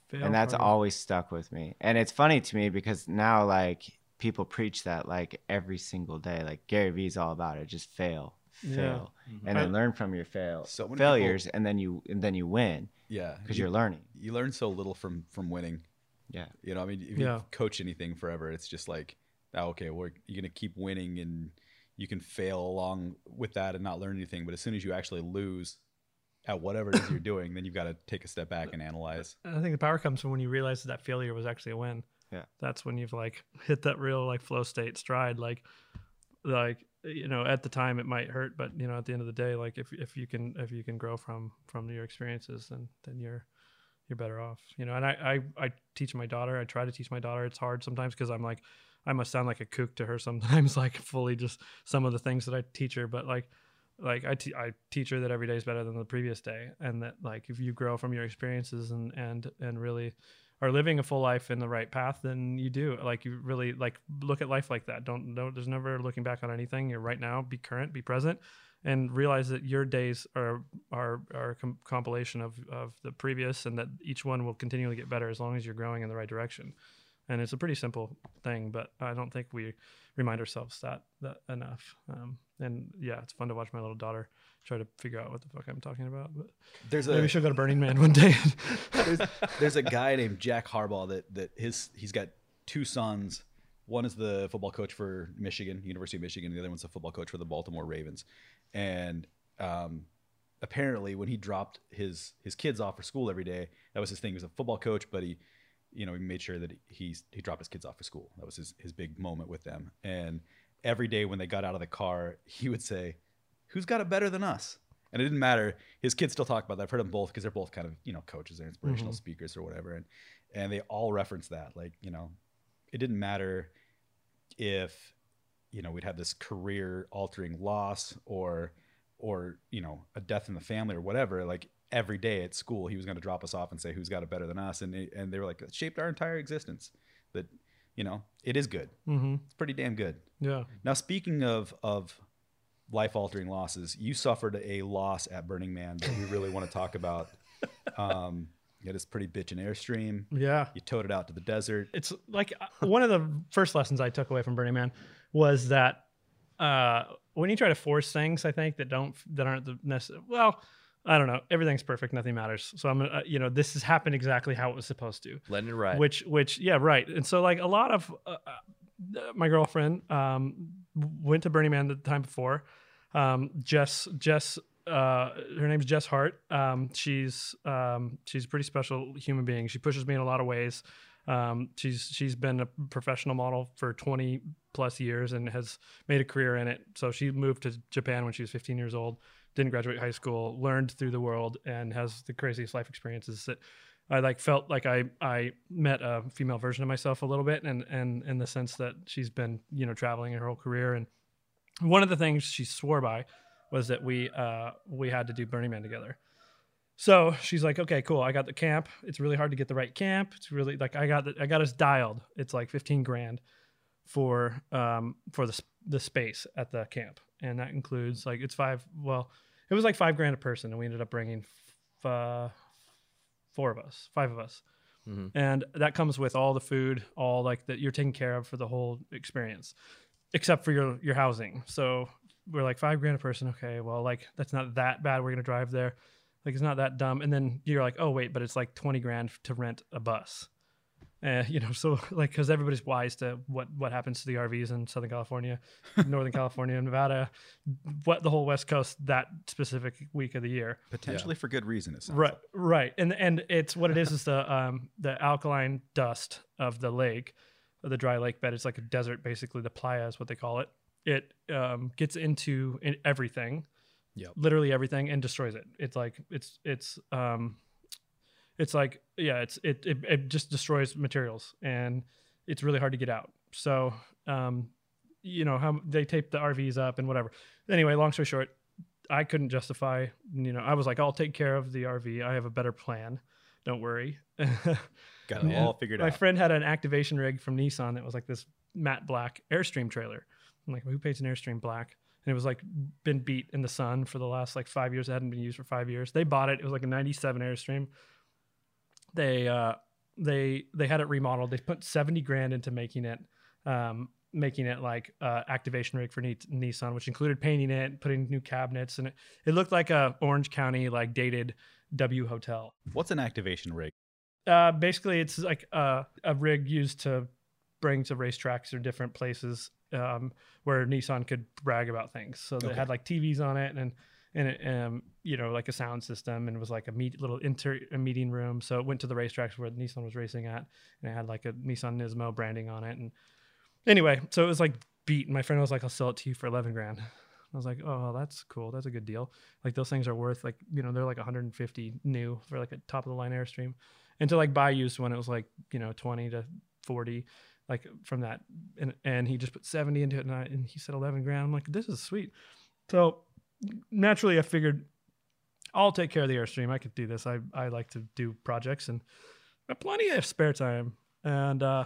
fail
and that's
harder.
always stuck with me. And it's funny to me because now like people preach that like every single day. Like Gary Vee's all about it. Just fail,
Yeah.
fail, and
I-
then learn from your fail
So many
failures, and then you and then you win
Yeah.
because
you,
you're learning.
you learn so little from from winning.
Yeah.
You know, I mean, if
Yeah.
you coach anything forever, it's just like, oh, okay, well, you're gonna keep winning, and you can fail along with that and not learn anything. But as soon as you actually lose at whatever it is you're doing, then you've got to take a step back and analyze.
I think the power comes from when you realize that, that failure was actually a win.
Yeah.
That's when you've like hit that real like flow state stride. Like, like you know, at the time it might hurt, but you know, at the end of the day, like if if you can if you can grow from from your experiences, then then you're you're better off. You know, and I I, I teach my daughter. I try to teach my daughter. It's hard sometimes because I'm like I must sound like a kook to her sometimes. Like fully just some of the things that I teach her, but like like I, te- I teach her that every day is better than the previous day and that like if you grow from your experiences and and and really are living a full life in the right path then you do like you really like look at life like that. Don't don't there's never looking back on anything. You're right now. Be current. Be present. And realize that your days are are are a com- compilation of of the previous and that each one will continually get better as long as you're growing in the right direction and it's a pretty simple thing, but I don't think we remind ourselves that that enough. Um, and yeah, it's fun to watch my little daughter try to figure out what the fuck I'm talking about. But
There's
maybe
a
she'll go to Burning Man one day.
there's, there's a guy named Jack Harbaugh that that his he's got two sons. One is the football coach for Michigan, University of Michigan. The other one's the football coach for the Baltimore Ravens. And um, apparently, when he dropped his his kids off for school every day, that was his thing. He was a football coach, but he, you know, he made sure that he he dropped his kids off for school. That was his his big moment with them. And every day when they got out of the car, he would say, "Who's got it better than us?" And it didn't matter. His kids still talk about that. I've heard them both because they're both kind of you know coaches, they're inspirational mm-hmm. speakers or whatever, and and they all reference that. Like you know, it didn't matter if you know we'd have this career altering loss or or you know a death in the family or whatever. Like every day at school, he was going to drop us off and say who's got it better than us, and they, and they were like it shaped our entire existence. That you know it is good.
hmm
It's pretty damn good.
Yeah.
Now, speaking of of life altering losses, you suffered a loss at Burning Man that we really want to talk about. Um, you had this pretty bitchin' airstream.
Yeah.
You towed it out to the desert.
it's like uh, one of the first lessons I took away from Burning Man was that uh, when you try to force things, I think that don't that aren't the necessary. Well, I don't know. Everything's perfect. Nothing matters. So I'm gonna, uh, you know, this has happened exactly how it was supposed to.
Letting it ride.
Which, which, yeah, right. And so like a lot of uh, uh, my girlfriend um, went to Burning Man the time before. Um, Jess, Jess, uh, her name's Jess Hart. Um, she's um, she's a pretty special human being. She pushes me in a lot of ways. Um, she's she's been a professional model for 20 plus years and has made a career in it. So she moved to Japan when she was 15 years old. Didn't graduate high school, learned through the world, and has the craziest life experiences that I like felt like I I met a female version of myself a little bit, and and in the sense that she's been you know traveling her whole career, and one of the things she swore by was that we uh we had to do Burning Man together. So she's like, okay, cool. I got the camp. It's really hard to get the right camp. It's really like I got the, I got us dialed. It's like fifteen grand for um for the the space at the camp, and that includes like it's five. Well, it was like five grand a person, and we ended up bringing f- uh, four of us, five of us,
Mhm.
and that comes with all the food, all like that you're taken care of for the whole experience, except for your your housing. So we're like five grand a person. Okay, well, like that's not that bad. We're gonna drive there. Like it's not that dumb. And then you're like, oh wait, but it's like twenty grand to rent a bus. Uh, you know, so like because everybody's wise to what what happens to the RVs in Southern California, Northern California, Nevada, what the whole West Coast that specific week of the year.
Potentially for good reason. It sounds
Right,
like.
right, and and it's what it is is the um the alkaline dust of the lake, the dry lake bed. It's like a desert, basically. The playa is what they call it. It um gets into in everything,
yeah,
literally everything, and destroys it. It's like it's it's um, it's like yeah, it's it it, it just destroys materials, and it's really hard to get out. So um, you know how they tape the RVs up and whatever. Anyway, long story short, I couldn't justify. You know, I was like, I'll take care of the RV. I have a better plan. Don't worry.
Got it
Yeah.
all figured
My
out.
My friend had an activation rig from Nissan that was like this matte black Airstream trailer. I'm like, who paints an Airstream black? And it was like been beat in the sun for the last like five years. It hadn't been used for five years. They bought it. It was like a '97 Airstream. They uh, they they had it remodeled. They put 70 grand into making it, um, making it like uh, activation rig for Ni- Nissan, which included painting it, putting new cabinets, and it, it looked like a Orange County like dated W hotel.
What's an activation rig?
Uh, basically, it's like uh, a rig used to bring to racetracks or different places um, where Nissan could brag about things. So they
Okay.
had like TVs on it and and it, um, you know like a sound system and it was like a meet, little inter a meeting room. So it went to the racetracks where Nissan was racing at, and it had like a Nissan Nismo branding on it. And anyway, so it was like beat. And my friend was like, "I'll sell it to you for eleven grand." I was like, "Oh, that's cool. That's a good deal." Like those things are worth like you know they're like 150 new for like a top of the line Airstream and to like buy used one it was like you know 20 to 40 like from that and and he just put 70 into it and, I, and he said 11 grand i'm like this is sweet so naturally i figured i'll take care of the airstream. I could do this. I i like to do projects and I have plenty of spare time. And uh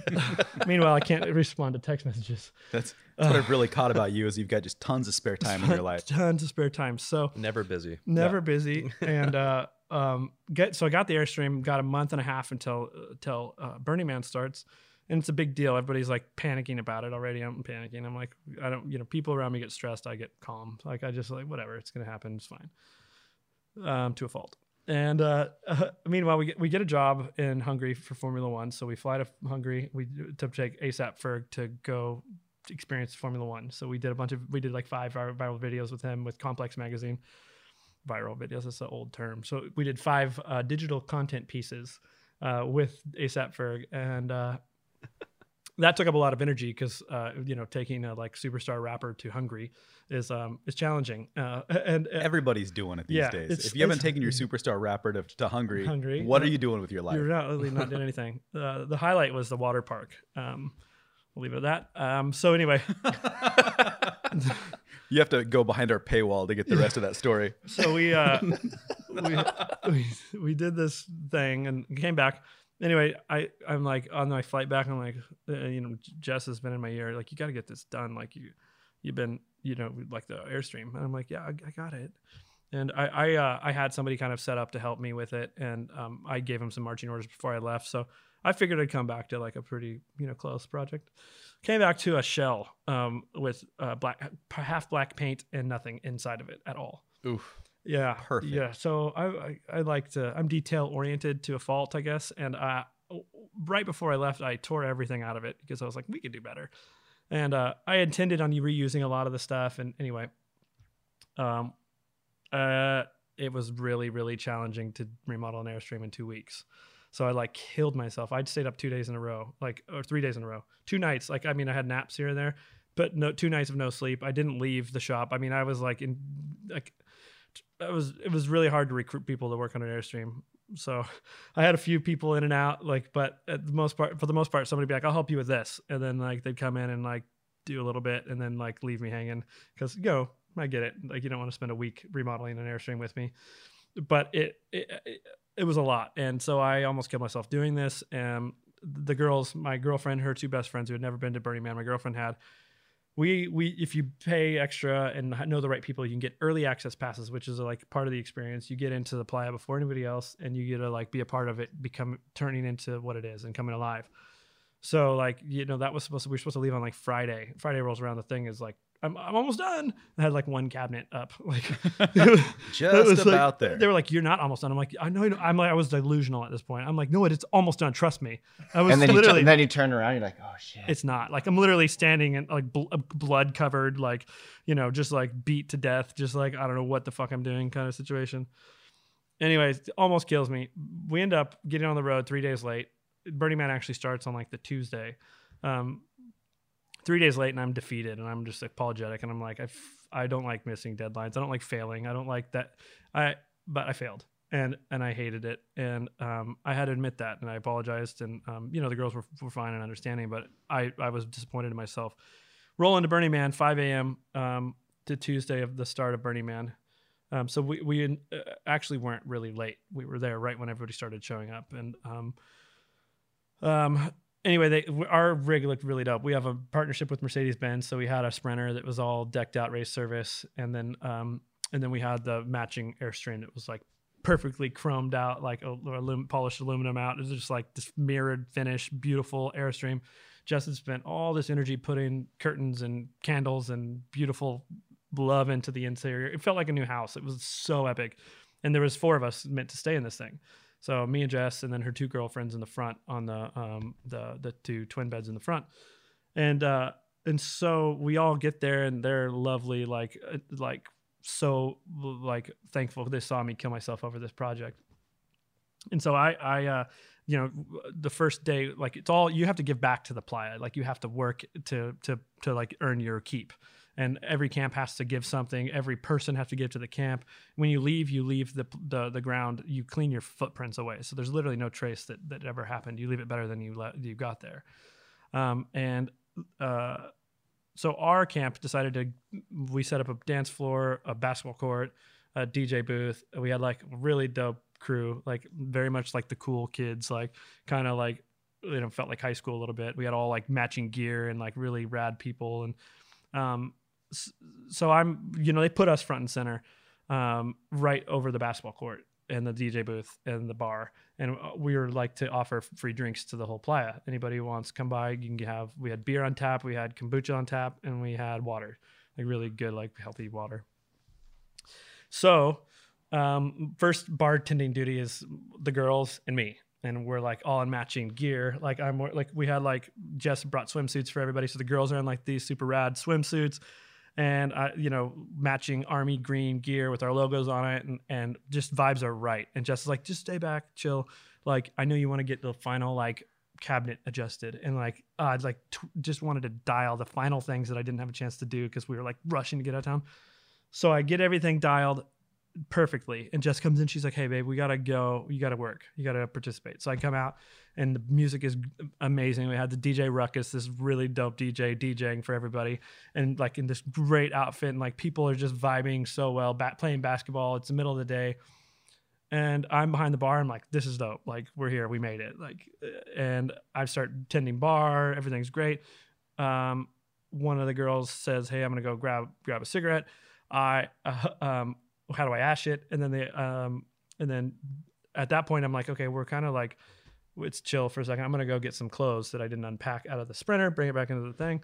meanwhile i can't respond to text messages.
That's, that's what I've really caught about you is you've got just tons of spare time in your life.
tons of spare time. So
Never busy.
never busy. And uh um, get so I got the airstream, got a month and a half until until uh, Burning Man starts, and it's a big deal. Everybody's like panicking about it already. I'm panicking. I'm like, I don't, you know, people around me get stressed. I get calm. Like I just like whatever, it's gonna happen. It's fine. Um, to a fault. And uh, meanwhile, we get we get a job in Hungary for Formula One. So we fly to Hungary. We to take ASAP Ferg to go experience Formula One. So we did a bunch of we did like five viral, viral videos with him with Complex Magazine. Viral videos. That's an old term. So we did five uh, digital content pieces uh, with ASAP Ferg, and uh, that took up a lot of energy because uh, you know taking a like superstar rapper to Hungary is um is challenging. Uh, and uh,
Everybody's doing it these
Yeah,
days. If you haven't taken your superstar rapper to, to Hungary,
Hungary,
what are you doing with your life?
You're not really not doing anything. Uh, the highlight was the water park. Um, we'll leave it at that. Um, so anyway,
You have to go behind our paywall to get the rest of that story.
so we, uh, we we we did this thing and came back. Anyway, I I'm like on my flight back. I'm like, uh, you know, Jess has been in my ear. Like, you got to get this done. Like you you've been you know like the airstream. And I'm like, yeah, I, I got it. And I I uh, I had somebody kind of set up to help me with it, and um, I gave him some marching orders before I left. So I figured I'd come back to like a pretty you know close project. Came back to a shell um, with uh, black half black paint and nothing inside of it at all.
Oof.
Yeah,
Perfect.
Yeah, so I, I I like to I'm detail oriented to a fault, I guess. And uh, right before I left, I tore everything out of it because I was like, we could do better. And uh, I intended on reusing a lot of the stuff. And anyway, um, uh, it was really really challenging to remodel an airstream in two weeks. So I like killed myself. I'd stayed up two days in a row, like or three days in a row, two nights. Like I mean, I had naps here and there, but no two nights of no sleep. I didn't leave the shop. I mean, I was like in like it was it was really hard to recruit people to work on an airstream. So I had a few people in and out, like, but at the most part, for the most part, somebody be like, "I'll help you with this," and then like they'd come in and like do a little bit, and then like leave me hanging because you know I get it, like you don't want to spend a week remodeling an airstream with me, but it it, it it was a lot, and so I almost killed myself doing this. And the girls, my girlfriend, her two best friends who had never been to Burning Man, my girlfriend had we we if you pay extra and know the right people you can get early access passes which is like part of the experience. You get into the playa before anybody else and you get to like be a part of it become turning into what it is and coming alive. So like you know that was supposed to we are supposed to leave on like friday. Friday rolls around the thing is like i'm, I'm almost done i had like one cabinet up like
Just
it was like-
about there.
they were like you're not almost done i'm like i know I know. i'm like i was delusional at this point i'm like no it's almost done trust me i was
And then you,
literally
t- then you turn around, you're like, oh shit.
it's not like I'm literally standing and like bl- blood covered, like you know, just like beat to death, just like I don't know what the fuck I'm doing kind of situation. Anyways, it almost kills me. We end up getting on the road three days late. Burning Man actually starts on like the Tuesday. Um, three days late, and I'm defeated, and I'm just apologetic, and I'm like, I, f- I don't like missing deadlines. I don't like failing. I don't like that. I but I failed and and I hated it, and um, I had to admit that, and I apologized, and um, you know the girls were, were fine and understanding, but I I was disappointed in myself. Roll into Burning Man, 5 a.m. Um, to Tuesday of the start of Burning Man. Um, so we we uh, actually weren't really late. We were there right when everybody started showing up, and um, um, anyway, they our rig looked really dope. We have a partnership with Mercedes Benz, so we had a Sprinter that was all decked out race service, and then um, and then we had the matching Airstream that was like perfectly chromed out, like polished aluminum out. It was just like this mirrored finish, beautiful Airstream. Justin spent all this energy putting curtains and candles and beautiful love into the interior. It felt like a new house. It was so epic, and there was four of us meant to stay in this thing. So me and Jess, and then her two girlfriends in the front on the um the the two twin beds in the front, and uh and so we all get there and they're lovely, like uh, like so like thankful they saw me kill myself over this project. And so I I uh you know the first day like it's all you have to give back to the playa. Like you have to work to to to like earn your keep and every camp has to give something. Every person has to give to the camp. When you leave you leave the the, the ground. You clean your footprints away. So there's literally no trace that that ever happened. You leave it better than you let you got there. Um, and uh, so our camp decided to we set up a dance floor a basketball court a dj booth. We had like really dope crew like very much like the cool kids like kind of like you know felt like high school a little bit. We had all like matching gear and like really rad people. And um so i'm you know they put us front and center um right over the basketball court and the DJ booth and the bar, and uh, we were like to offer free drinks to the whole playa. Anybody who wants come by, you can have. We had beer on tap, we had kombucha on tap, and we had water, like really good, like healthy water. So, um, first bartending duty is the girls and me, and we're like all in matching gear. Like I'm like we had like Jess brought swimsuits for everybody, so the girls are in like these super rad swimsuits, and I, you know, matching army green gear with our logos on it, and and just vibes are right. And Jess is like, just stay back, chill. Like I know you want to get the final like cabinet adjusted and like uh, I'd like t- just wanted to dial the final things that I didn't have a chance to do because we were like rushing to get out of town. So I get everything dialed perfectly and Jess comes in she's like hey babe we gotta go you gotta work you gotta participate so I come out and the music is amazing we had the DJ Ruckus this really dope DJ DJing for everybody and like in this great outfit and like people are just vibing so well bat- playing basketball it's the middle of the day and I'm behind the bar. I'm like, this is dope. Like, we're here. We made it. Like, and I start tending bar. Everything's great. Um, one of the girls says, "Hey, I'm gonna go grab grab a cigarette." I, uh, um, how do I ash it? And then they, um, and then at that point, I'm like, okay, we're kind of like, it's chill for a second. I'm gonna go get some clothes that I didn't unpack out of the sprinter, bring it back into the thing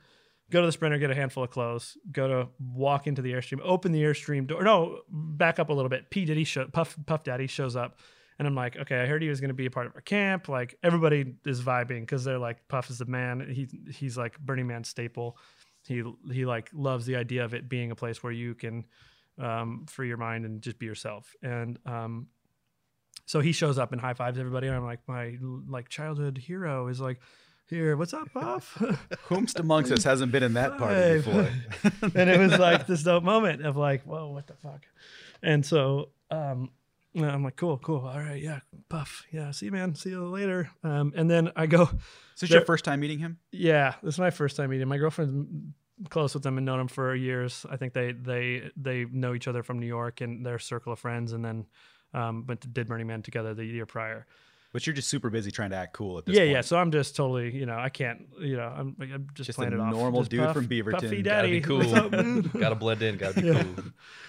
go to the sprinter, get a handful of clothes, go to walk into the airstream, open the airstream door. No, back up a little bit. P Diddy show, Puff Puff Daddy shows up, and I'm like, okay, I heard he was going to be a part of our camp. Like everybody is vibing because they're like, Puff is the man. He he's like Burning Man staple. He he like loves the idea of it being a place where you can um, free your mind and just be yourself. And um, so he shows up and high fives everybody, and I'm like, my like childhood hero is like here, what's up, Puff?
Whomst amongst us hasn't been in that party before?
and it was like this dope moment of like, whoa, what the fuck? And so um, I'm like, cool, cool, all right, yeah, Puff, yeah, see you, man, see you later. Um, and then I go,
Is this your first time meeting him?
yeah, this is my first time meeting. My girlfriend's close with them and known them for years. I think they they they know each other from New York and their circle of friends, and then um, went to did Burning Man together the year prior.
But you're just super busy trying to act cool at this
yeah,
point.
yeah. So I'm just totally, you know, I can't, you know, I'm, I'm just,
Just
playing
a
it off.
normal
Just
dude
Puff-
from Beaverton.
Puffy
Gotta
Daddy.
be cool.
What's up, dude?
Gotta blend in. Gotta be
Yeah.
cool.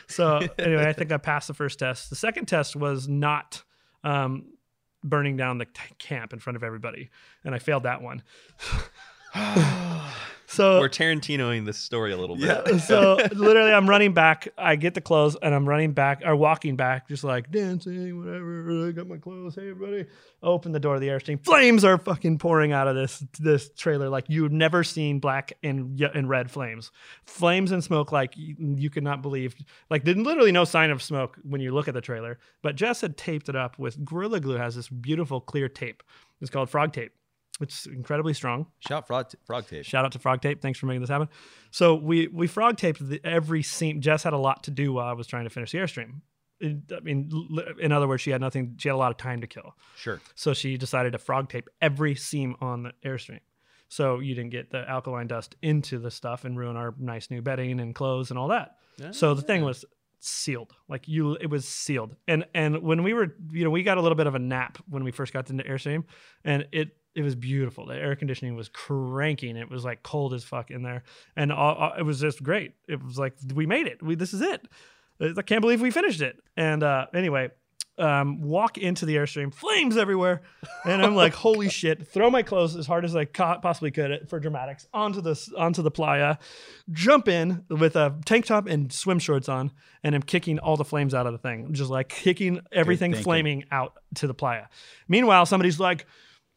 So anyway, I think I passed the first test. The second test was not um, burning down the t- camp in front of everybody, and I failed that one. so
We're Tarantinoing this story a little bit.
Yeah.
so literally i'm running back. I get the clothes and i'm running back or walking back just like dancing whatever. I got my clothes. Hey everybody. Open the door of the airstream. Flames are fucking pouring out of this this trailer like you've never seen black and and red flames. Flames and smoke like you, you could not believe. Like there's literally no sign of smoke when you look at the trailer but jess had taped it up with gorilla glue has this beautiful clear tape. It's called frog tape it's incredibly strong
Shout out frog, frog tape.
Shout out to Frog Tape. Thanks for making this happen. So we we frog taped the, every seam. Jess had a lot to do while I was trying to finish the airstream. I mean, in other words, she had nothing. She had a lot of time to kill.
Sure.
So she decided to frog tape every seam on the airstream. So you didn't get the alkaline dust into the stuff and ruin our nice new bedding and clothes and all that. Yeah, So the thing ah. was sealed. Like you it was sealed. And and when we were, you know, we got a little bit of a nap when we first got into Airstream and it it was beautiful. The air conditioning was cranking. It was like cold as fuck in there. And all, all- it was just great. It was like we made it. We this is it. I can't believe we finished it. And uh anyway, um, walk into the airstream, flames everywhere, and I'm like, "Holy shit!" Throw my clothes as hard as I possibly could for dramatics onto the onto the playa, jump in with a tank top and swim shorts on, and I'm kicking all the flames out of the thing, just like kicking everything flaming out to the playa. Meanwhile, somebody's like.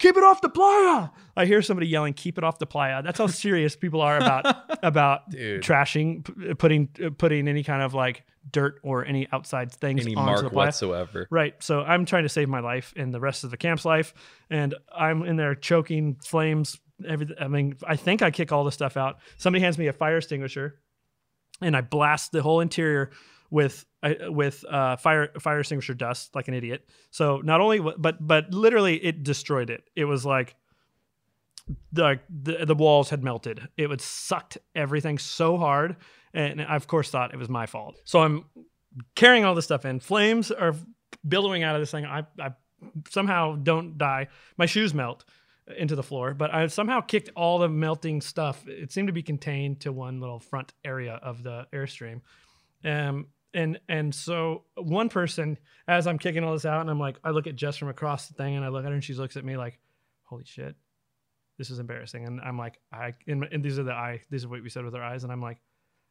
Keep it off the playa! I hear somebody yelling, "Keep it off the playa!" That's how serious people are about about
Dude.
trashing, p- putting uh, putting any kind of like dirt or any outside things
Any
onto the playa.
whatsoever.
Right. So I'm trying to save my life and the rest of the camp's life, and I'm in there choking flames. Everything. I mean, I think I kick all the stuff out. Somebody hands me a fire extinguisher, and I blast the whole interior with uh, with uh, fire fire extinguisher dust like an idiot. So not only, but but literally, it destroyed it. It was like the, the the walls had melted. It would sucked everything so hard, and I of course thought it was my fault. So I'm carrying all this stuff in. Flames are billowing out of this thing. I, I somehow don't die. My shoes melt into the floor, but I somehow kicked all the melting stuff. It seemed to be contained to one little front area of the airstream. Um, and and so one person, as I'm kicking all this out, and I'm like, I look at Jess from across the thing, and I look at her, and she looks at me like, "Holy shit, this is embarrassing." And I'm like, I and, and these are the eye, these are what we said with our eyes, and I'm like,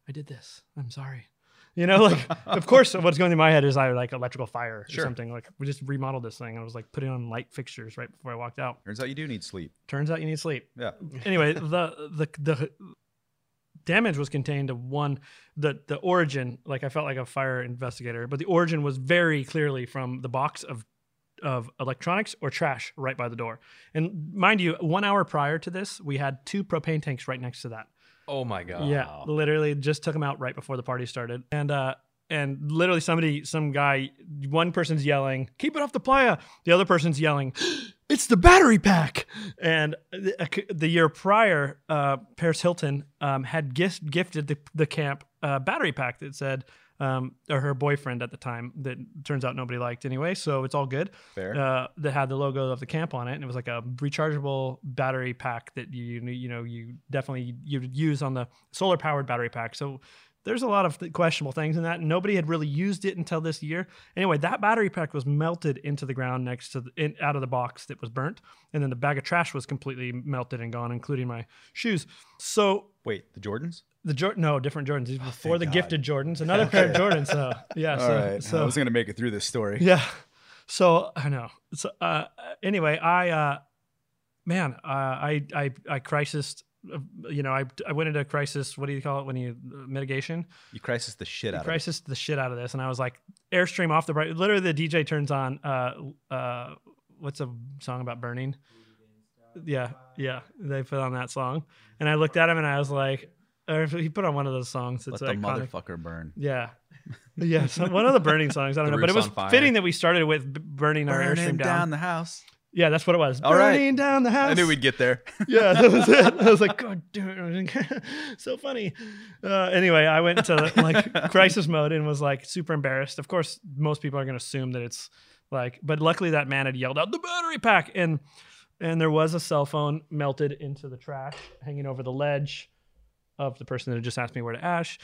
I did this. I'm sorry. You know, like of course, what's going through my head is I like electrical fire or something. Like we just remodeled this thing. I was like putting on light fixtures right before I walked out.
Turns out you do need sleep.
Turns out you need sleep
Yeah.
anyway, the the the damage was contained to one the the origin. Like I felt like a fire investigator, but the origin was very clearly from the box of of electronics or trash right by the door. And mind you, one hour prior to this, we had two propane tanks right next to that.
Oh my god.
Yeah, literally just took them out right before the party started, and uh, and literally somebody, some guy, one person's yelling, "Keep it off the playa," the other person's yelling, "It's the battery pack!" And the, the year prior, uh, Paris Hilton um, had gift, gifted the, the camp a battery pack that said. Um, or her boyfriend at the time that turns out nobody liked anyway, so it's all good
Fair.
uh, that had the logo of the camp on it, and it was like a rechargeable battery pack that you you know you definitely you'd use on the solar powered battery pack. So there's a lot of th- questionable things in that. Nobody had really used it until this year. Anyway, that battery pack was melted into the ground next to the, in, out of the box that was burnt, and then the bag of trash was completely melted and gone, including my shoes. So
Wait, the Jordans?
the Jordan, no, different Jordans. These were before the
God.
gifted Jordans. Another pair of Jordans. So yeah.
All
so,
right.
so
I was going to make it through this story.
yeah. So I know. So uh, anyway, I uh, man, uh, I I I crisis. Uh, You know, I I went into crisis. What do you call it when you mitigation?
You crisis the shit out of it.
crisis the shit out of this, and I was like, airstream off the bright. Literally, the DJ turns on. Uh, uh, what's a song about burning? Yeah, yeah. They put on that song, and I looked at him, and I was like, or he put on one of those songs.
Let
It's
the
iconic.
motherfucker burn.
Yeah. Yeah, so one of the burning songs. I don't know, but it was
Roof's on Fire.
fitting that we started with b- burning our airstream
down.
down.
the house.
Yeah, that's what it was.
All right.
burning down the house.
I knew we'd get there.
Yeah, that was it. I was like, God damn it. so funny. Uh, anyway, I went into like crisis mode and was like super embarrassed. Of course, most people are going to assume that it's like, but luckily that man had yelled out the battery pack and and there was a cell phone melted into the trash hanging over the ledge of the person that had just asked me where to ash.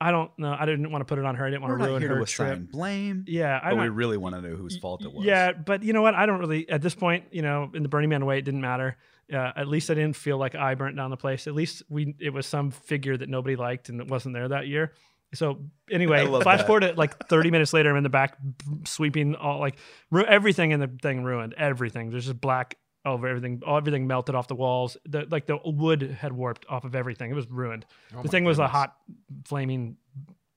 I don't know. I didn't want to put it on her. I didn't want
We're
to
not
ruin
here
her
to
trip.
blame,
Yeah, I
but we really want to know whose fault it was.
Yeah, but you know what? I don't really at this point. You know, in the Burning Man way, it didn't matter. Uh, at least I didn't feel like I burnt down the place. At least we it was some figure that nobody liked and it wasn't there that year. So anyway, flash
that.
forward to like 30 minutes later, I'm in the back sweeping all like ru- everything in the thing ruined. Everything. There's just black over everything. Everything melted off the walls. The, like the wood had warped off of everything. It was ruined.
Oh
the
my
thing was a hot flaming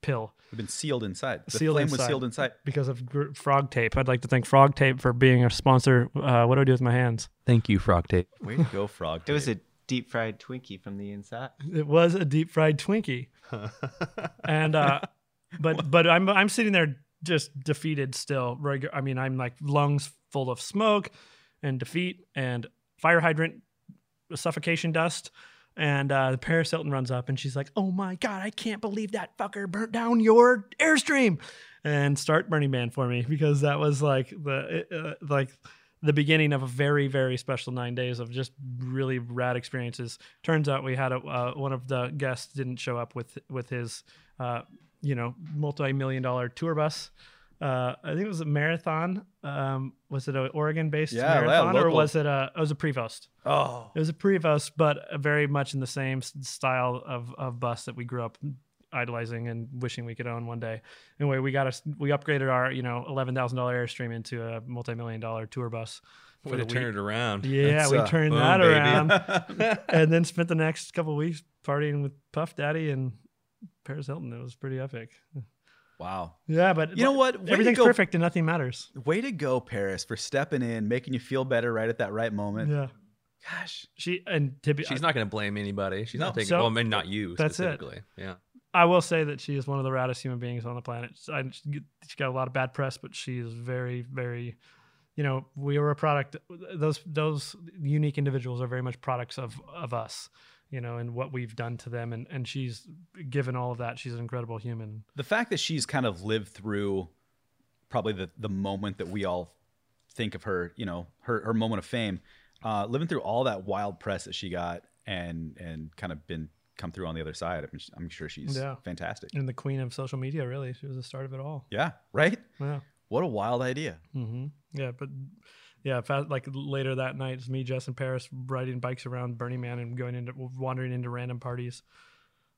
pill
We've been sealed inside. The
Sealed
flame was sealed inside.
because of gr- Frog Tape. I'd like to thank Frog Tape for being a sponsor. Uh, what do I do with my hands?
Thank you, Frog Tape.
Way to go, Frog.
It was a deep fried Twinkie from the inside.
It was a deep fried Twinkie, and uh, but but I'm I'm sitting there just defeated still. I mean, I'm like lungs full of smoke and defeat and fire hydrant suffocation dust. And uh, the Paris Hilton runs up and she's like, "Oh my god, I can't believe that fucker burnt down your airstream!" And start Burning Man for me because that was like the uh, like the beginning of a very very special nine days of just really rad experiences. Turns out we had a uh, one of the guests didn't show up with with his uh, you know multi million dollar tour bus. Uh, I think it was a marathon. Um, was it an Oregon based
Yeah, yeah,
marathon or was it a it was a Prevost?
Oh,
It was a Prevost, but very much in the same style of, of bus that we grew up idolizing and wishing we could own one day. Anyway, we got us we upgraded our you know eleven thousand dollar airstream into a multi million dollar tour bus. for
Way to
the
turn it around.
Yeah,
That's,
we
uh,
turned
boom,
that
baby.
around, and then spent the next couple of weeks partying with Puff Daddy and Paris Hilton. It was pretty epic.
Wow.
Yeah, but
You know what? Way
Everything's
go-
perfect and nothing matters.
Way to go, Paris, for stepping in, making you feel better right at that right moment.
Yeah,
Gosh.
she and to be,
She's not going to blame anybody. She's
No.
not taking.
So-
well, I mean, not you
That's it.
specifically. Yeah.
I will say that she is one of the raddest human beings on the planet. I, she got a lot of bad press, but she is very, very. You know, we were a product. Those those unique individuals are very much products of of us. You know, and what we've done to them, and and she's given all of that. She's an incredible human.
The fact that she's kind of lived through probably the, the moment that we all think of her, you know, her, her moment of fame, uh, living through all that wild press that she got and and kind of been come through on the other side. I'm, I'm sure she's
Yeah.
fantastic.
and the queen of social media. Really, she was the start of it all.
Yeah, right.
Yeah.
What a wild idea.
hmm Yeah, but yeah, fa- like later that night, it's me, Jess, and Paris riding bikes around Burning Man and going into wandering into random parties.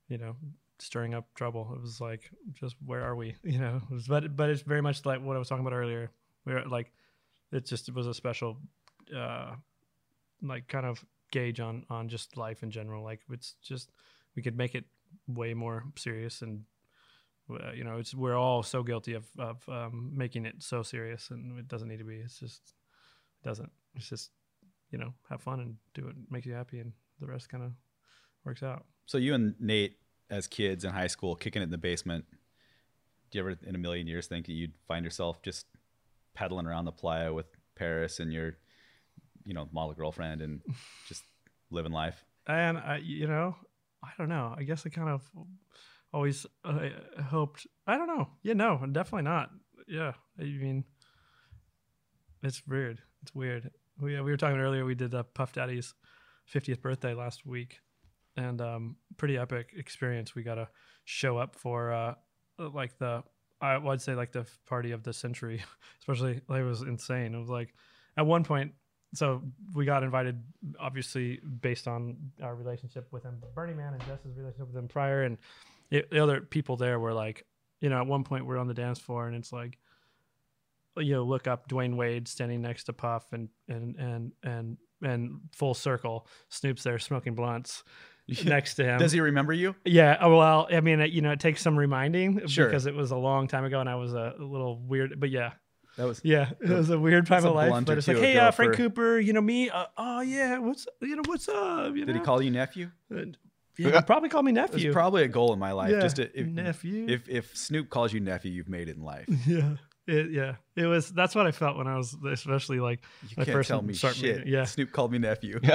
You know, stirring up trouble. It was like, just where are we? You know, was, but but it's very much like what I was talking about earlier. Where like, it just it was a special, uh, like kind of gauge on on just life in general. Like it's just we could make it way more serious and you know it's we're all so guilty of of um, making it so serious and it doesn't need to be it's just it doesn't. It's just you know have fun and do what makes you happy and the rest kind of works out.
So you and Nate, as kids in high school, kicking it in the basement. Do you ever, in a million years, think that you'd find yourself just pedaling around the playa with Paris and your, you know, model girlfriend and just living life?
and I, you know i don't know. I guess i kind of always uh, hoped i don't know. Yeah no definitely not. Yeah i mean it's weird it's weird. We, we were talking earlier we did uh, puff daddy's 50th birthday last week and um pretty epic experience. We got to show up for uh like the i would say like the party of the century especially like, it was insane. It was like at one point so we got invited obviously based on our relationship with him Burning Man and jess's relationship with him prior and the the other people there were like you know at one point we're on the dance floor and it's like you know look up dwyane wade standing next to puff and and and and and full circle snoop's there smoking blunts next to him
Does he remember you?
yeah. oh, Well, I mean, it- you know, it takes some reminding
Sure.
because it was a long time ago and I was a, little weird. But yeah,
That was
yeah, it was a weird time of life.
blunt or
But it's like, hey, uh, Frank
for-
Cooper, you know me. Uh, oh yeah, what's you know what's up? You
Did he call you nephew?
And- yeah, he probably call me
It's
nephew.
probably a goal in my life.
Yeah,
Just to, if,
nephew.
If if Snoop calls you nephew, you've made it in life.
yeah, it, yeah. It was. That's what I felt when I was, especially like
You
My
can't
first
tell me shit.
meeting- yeah.
Snoop called me nephew.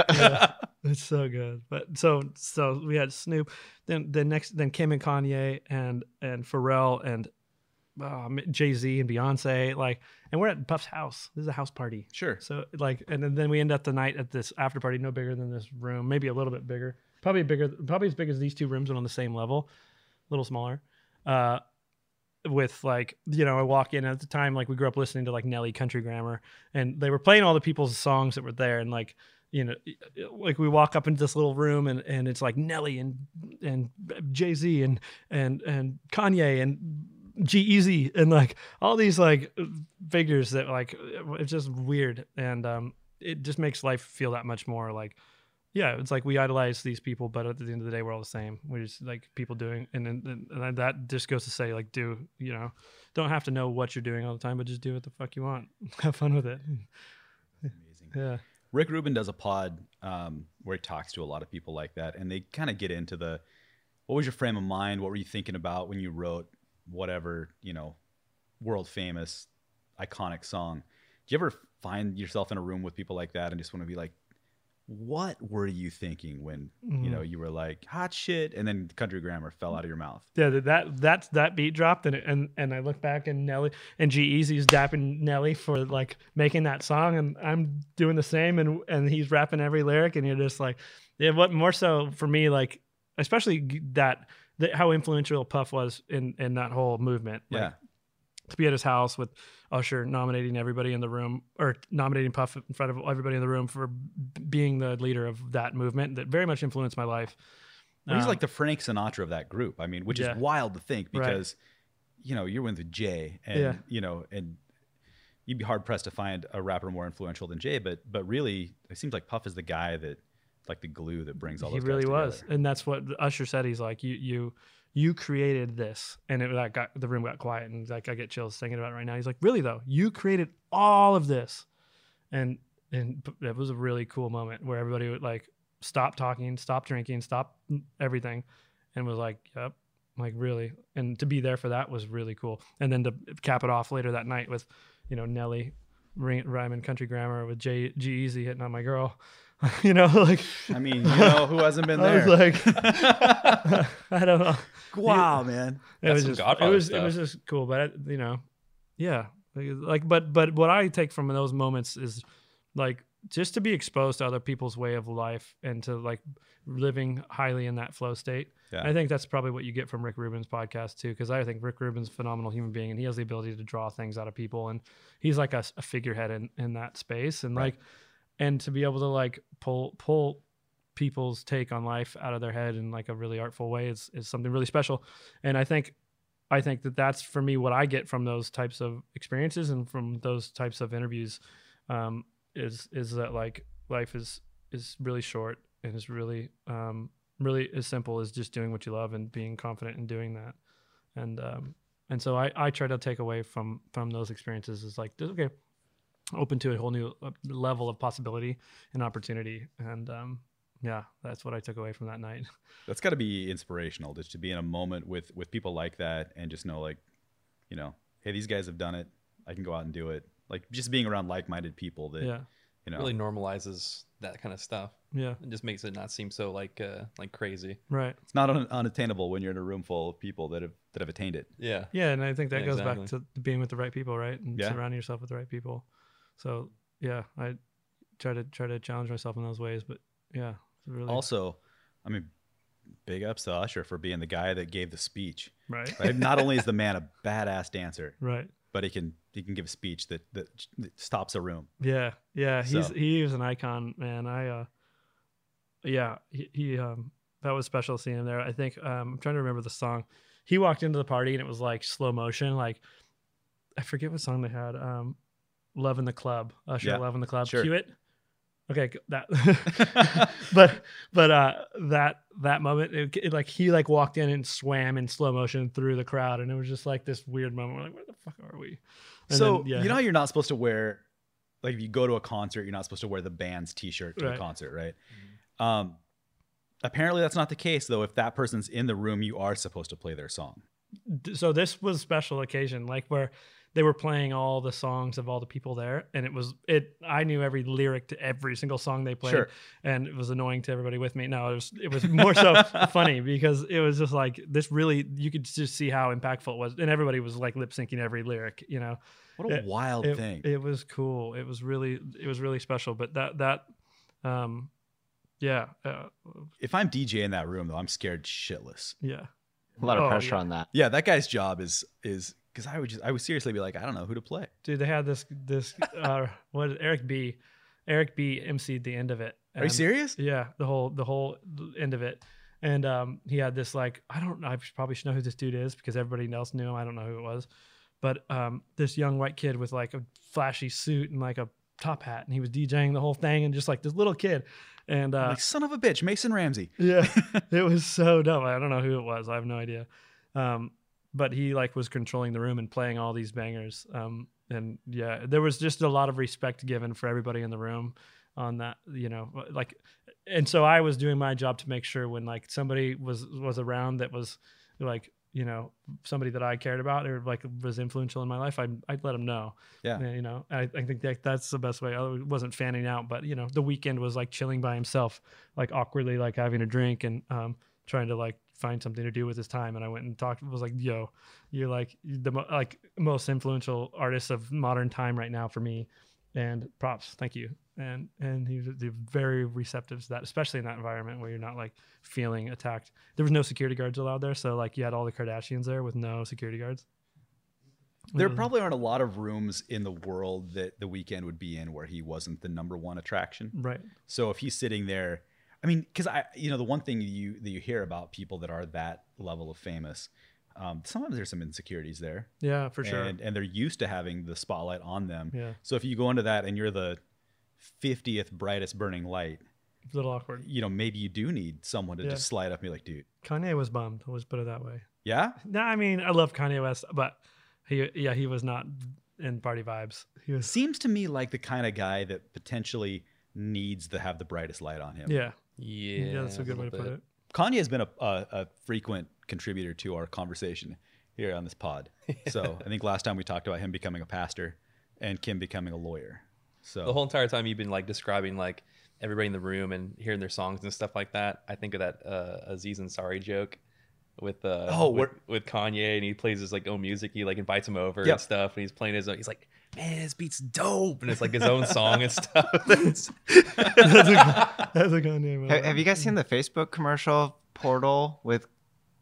It's so good. But so so we had Snoop, then the next then Kim and Kanye and and Pharrell and um, Jay Z and Beyonce like, and we're at Puff's house. This is a house party.
Sure.
So like, and then, then we end up the night at this after party, no bigger than this room, maybe a little bit bigger, probably bigger, probably as big as these two rooms, but on the same level, a little smaller. Uh, with like you know i walk in at the time like we grew up listening to like nelly country grammar and they were playing all the people's songs that were there and like you know like we walk up into this little room and and it's like nelly and and jay-z and and and kanye and g-eazy and like all these like figures that like it's just weird and um it just makes life feel that much more like yeah, it's like we idolize these people, but at the end of the day, we're all the same. We're just like people doing, and and, and that just goes to say, like, do you know, don't have to know what you're doing all the time, but just do what the fuck you want. Have fun with it.
Amazing.
Yeah,
Rick Rubin does a pod um, where he talks to a lot of people like that, and they kind of get into the what was your frame of mind? What were you thinking about when you wrote whatever you know, world famous, iconic song? Do you ever find yourself in a room with people like that and just want to be like, what were you thinking when you know mm. you were like hot shit, and then country grammar fell mm. out of your mouth?
yeah. That that that, beat dropped, and and and I look back and Nelly and G-Eazy's dapping Nelly for like making that song, and I'm doing the same, and and he's rapping every lyric, and you're just like, yeah. What more so for me, like especially that. that how influential Puff was in in that whole movement. Like,
Yeah,
to be at his house with Usher nominating everybody in the room or nominating Puff in front of everybody in the room for b- being the leader of that movement that very much influenced my life.
Well, he's
Um,
like the Frank Sinatra of that group. I mean, which
Yeah.
is wild to think
Right.
because, you know, you're with Jay, and
Yeah.
you know, and you'd be hard pressed to find a rapper more influential than Jay. But but really, it seems like Puff is the guy that, like the glue that brings all
he really was, and that's what Usher said. He's like, you you you created this, and it that got the room got quiet, and like I get chills thinking about it right now. He's like, really though, you created all of this, and and it was a really cool moment where everybody would like stop talking, stop drinking, stop everything, and was like, yep. Like really, and to be there for that was really cool. And then to cap it off later that night with, you know, Nelly, rhyming country grammar with J G-Eazy hitting on my girl, you know, like
I mean, you know, who hasn't been
I
there?
was like, I don't know.
wow, man.
It
That's
was
some
just, it
Godfather
was, it was just cool, but you know, yeah, like, but but what I take from those moments is like just to be exposed to other people's way of life and to like living highly in that flow state.
Yeah.
I think that's probably what you get from Rick Rubin's podcast too, because I think Rick Rubin's a phenomenal human being and he has the ability to draw things out of people and he's like a, a figurehead in, in that space and
Right.
like and to be able to like pull pull people's take on life out of their head in like a really artful way is is something really special. And I think I think that that's for me what I get from those types of experiences and from those types of interviews um, is is that like life is is really short and is really um, really as simple as just doing what you love and being confident in doing that. And um, and so I, I try to take away from from those experiences is like okay, open to a whole new uh, level of possibility and opportunity. And um, yeah, that's what I took away from that night.
That's got to be inspirational just to be in a moment with with people like that and just know like, you know, hey, these guys have done it. I can go out and do it. Like just being around like-minded people that
Yeah,
you know.
really normalizes that kind of stuff.
yeah,
It just makes it not seem so like uh like crazy.
right.
It's not un- unattainable when you're in a room full of people that have that have attained it.
Yeah.
Yeah, and I think that
Yeah,
goes back to being with the right people, right? And
Yeah.
surrounding yourself with the right people. So yeah, I try to try to challenge myself in those ways. But yeah, it's really
Also, I mean, big ups to Usher for being the guy that gave the speech.
right,
Right? Not only is the man a badass dancer,
right.
but he can he can give a speech that that, that stops a room.
Yeah, yeah. He's
So-
he was an icon, man. I uh, yeah, he, he um that was special seeing him there. I think um I'm trying to remember the song. He walked into the party and it was like slow motion, like I forget what song they had. Um, Love in the Club, Usher,
Yeah,
Love in the Club.
sure.
Cue it. Okay, that. but but uh that that moment, it, it, like he like walked in and swam in slow motion through the crowd, and it was just like this weird moment. We're like, where the fuck are we? And
so
then, yeah.
you know how you're not supposed to wear like if you go to a concert, you're not supposed to wear the band's T-shirt to
Right.
a concert, right? Um, apparently that's not the case though. If that person's in the room, you are supposed to play their song.
so this was a special occasion like where they were playing all the songs of all the people there and it was it i knew every lyric to every single song they played
Sure.
and it was annoying to everybody with me no it was it was more so funny because it was just like this really you could just see how impactful it was and everybody was like lip syncing every lyric you know
What a
It-
wild
it,
thing.
it was cool it was really it was really special but that that um yeah uh,
if I'm DJ in that room though, I'm scared shitless.
yeah
A lot of
Oh,
pressure
yeah.
on that.
Yeah, that guy's job is is because I would just I would seriously be like, I don't know who to play.
dude they had this this uh what is- eric b eric b emceed the end of it.
Are you serious?
yeah the whole the whole end of it. And um he had this like i don't know i probably should know who this dude is because everybody else knew him. I don't know who it was. But um this young white kid with like a flashy suit and like a top hat and he was djing the whole thing and just like this little kid. And uh
like son of a bitch, Mason Ramsey.
yeah. It was so dumb. I don't know who it was. I have no idea. Um but he like was controlling the room and playing all these bangers um and yeah there was just a lot of respect given for everybody in the room on that you know like and so i was doing my job to make sure when like somebody was was around that was like you know somebody that i cared about or like was influential in my life i'd, I'd let them know
Yeah.
you know I, I think that that's the best way i wasn't fanning out but you know the Weeknd was like chilling by himself like awkwardly like having a drink and um trying to like find something to do with his time and i went and talked was like yo you're like the like most influential artist of modern time right now for me and props thank you and and he was very receptive to that especially in that environment where you're not like feeling attacked there was no security guards allowed there so like you had all the kardashians there with no security guards
There
Mhm.
probably aren't a lot of rooms in the world that the Weeknd would be in where he wasn't the number one attraction.
right
So if he's sitting there, I mean, because I, you know, the one thing you that you hear about people that are that level of famous, um, sometimes there's some insecurities there,
yeah for sure.
And and they're used to having the spotlight on them.
yeah.
So if you go into that and you're the fiftieth brightest burning light,
it's a little awkward.
you know, maybe you do need someone to
Yeah.
just slide up and be like, dude,
kanye was bummed let's put it that way.
Yeah,
no i mean i love kanye west but he yeah he was not in party vibes. He was
seems to me like the kind of guy that potentially needs to have the brightest light on him.
yeah
Yeah.
yeah that's a good way to put it
Kanye has been a, a, a frequent contributor to our conversation here on this pod. So I think last time we talked about him becoming a pastor and Kim becoming a lawyer. So
The whole entire time you've been like describing like everybody in the room and hearing their songs and stuff like that. I think of that uh, Aziz Ansari joke with uh
Oh,
with, with Kanye and he plays his like own music. He like invites him over
Yep.
and stuff and he's playing his own. He's like, man, this beat's dope, and it's like his own song and stuff. It's-
that's, a, that's a good name.
Have, have you guys seen the Facebook commercial portal with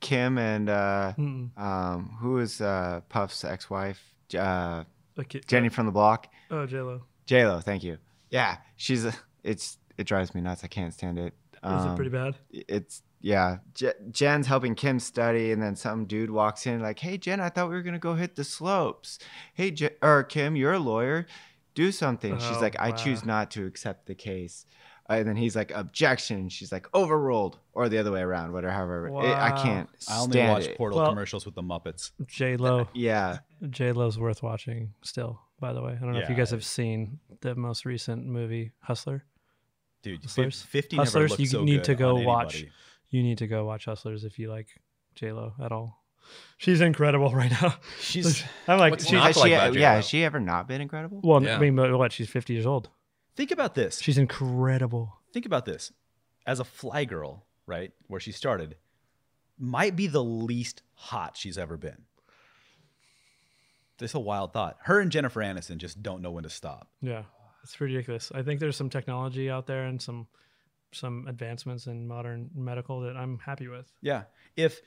Kim and uh, um, who is uh, Puff's ex-wife? Uh,
Okay,
Jenny from the Block.
Oh, J Lo.
J Lo, thank you. Yeah, she's a, it's it drives me nuts. I can't stand it.
Is it
Um,
pretty bad?
It's yeah. J- Jen's helping Kim study, and then some dude walks in like, "Hey, Jen, I thought we were gonna go hit the slopes. Hey, Jen, or Kim, you're a lawyer. Do something." She's
Oh,
like, "I
wow.
choose not to accept the case." Uh, and then he's like, "Objection." She's like, "Overruled," or the other way around. Whatever. However, it- I can't
I only watch
it.
Portal
Well-
commercials with the Muppets.
J Lo.
Yeah.
J Lo's worth watching still. By the way, I don't know if you
Yeah.
guys have seen the most recent movie Hustler.
Dude,
Hustlers?
50
Hustlers,
never looked
you
so
need to go
on
watch.
Anybody.
You need to go watch Hustlers if you like J Lo at all. She's incredible right now.
She's
I'm like, she's,
not
she,
like about
yeah. Has she ever not been incredible?
well,
Yeah.
I mean, but what? She's 50 years old.
think about this.
She's incredible.
think about this. As a fly girl, right, where she started, might be the least hot she's ever been. Just a wild thought. Her and Jennifer Aniston just don't know when to stop.
Yeah, it's ridiculous. I think there's some technology out there and some some advancements in modern medical that I'm happy with.
Yeah. If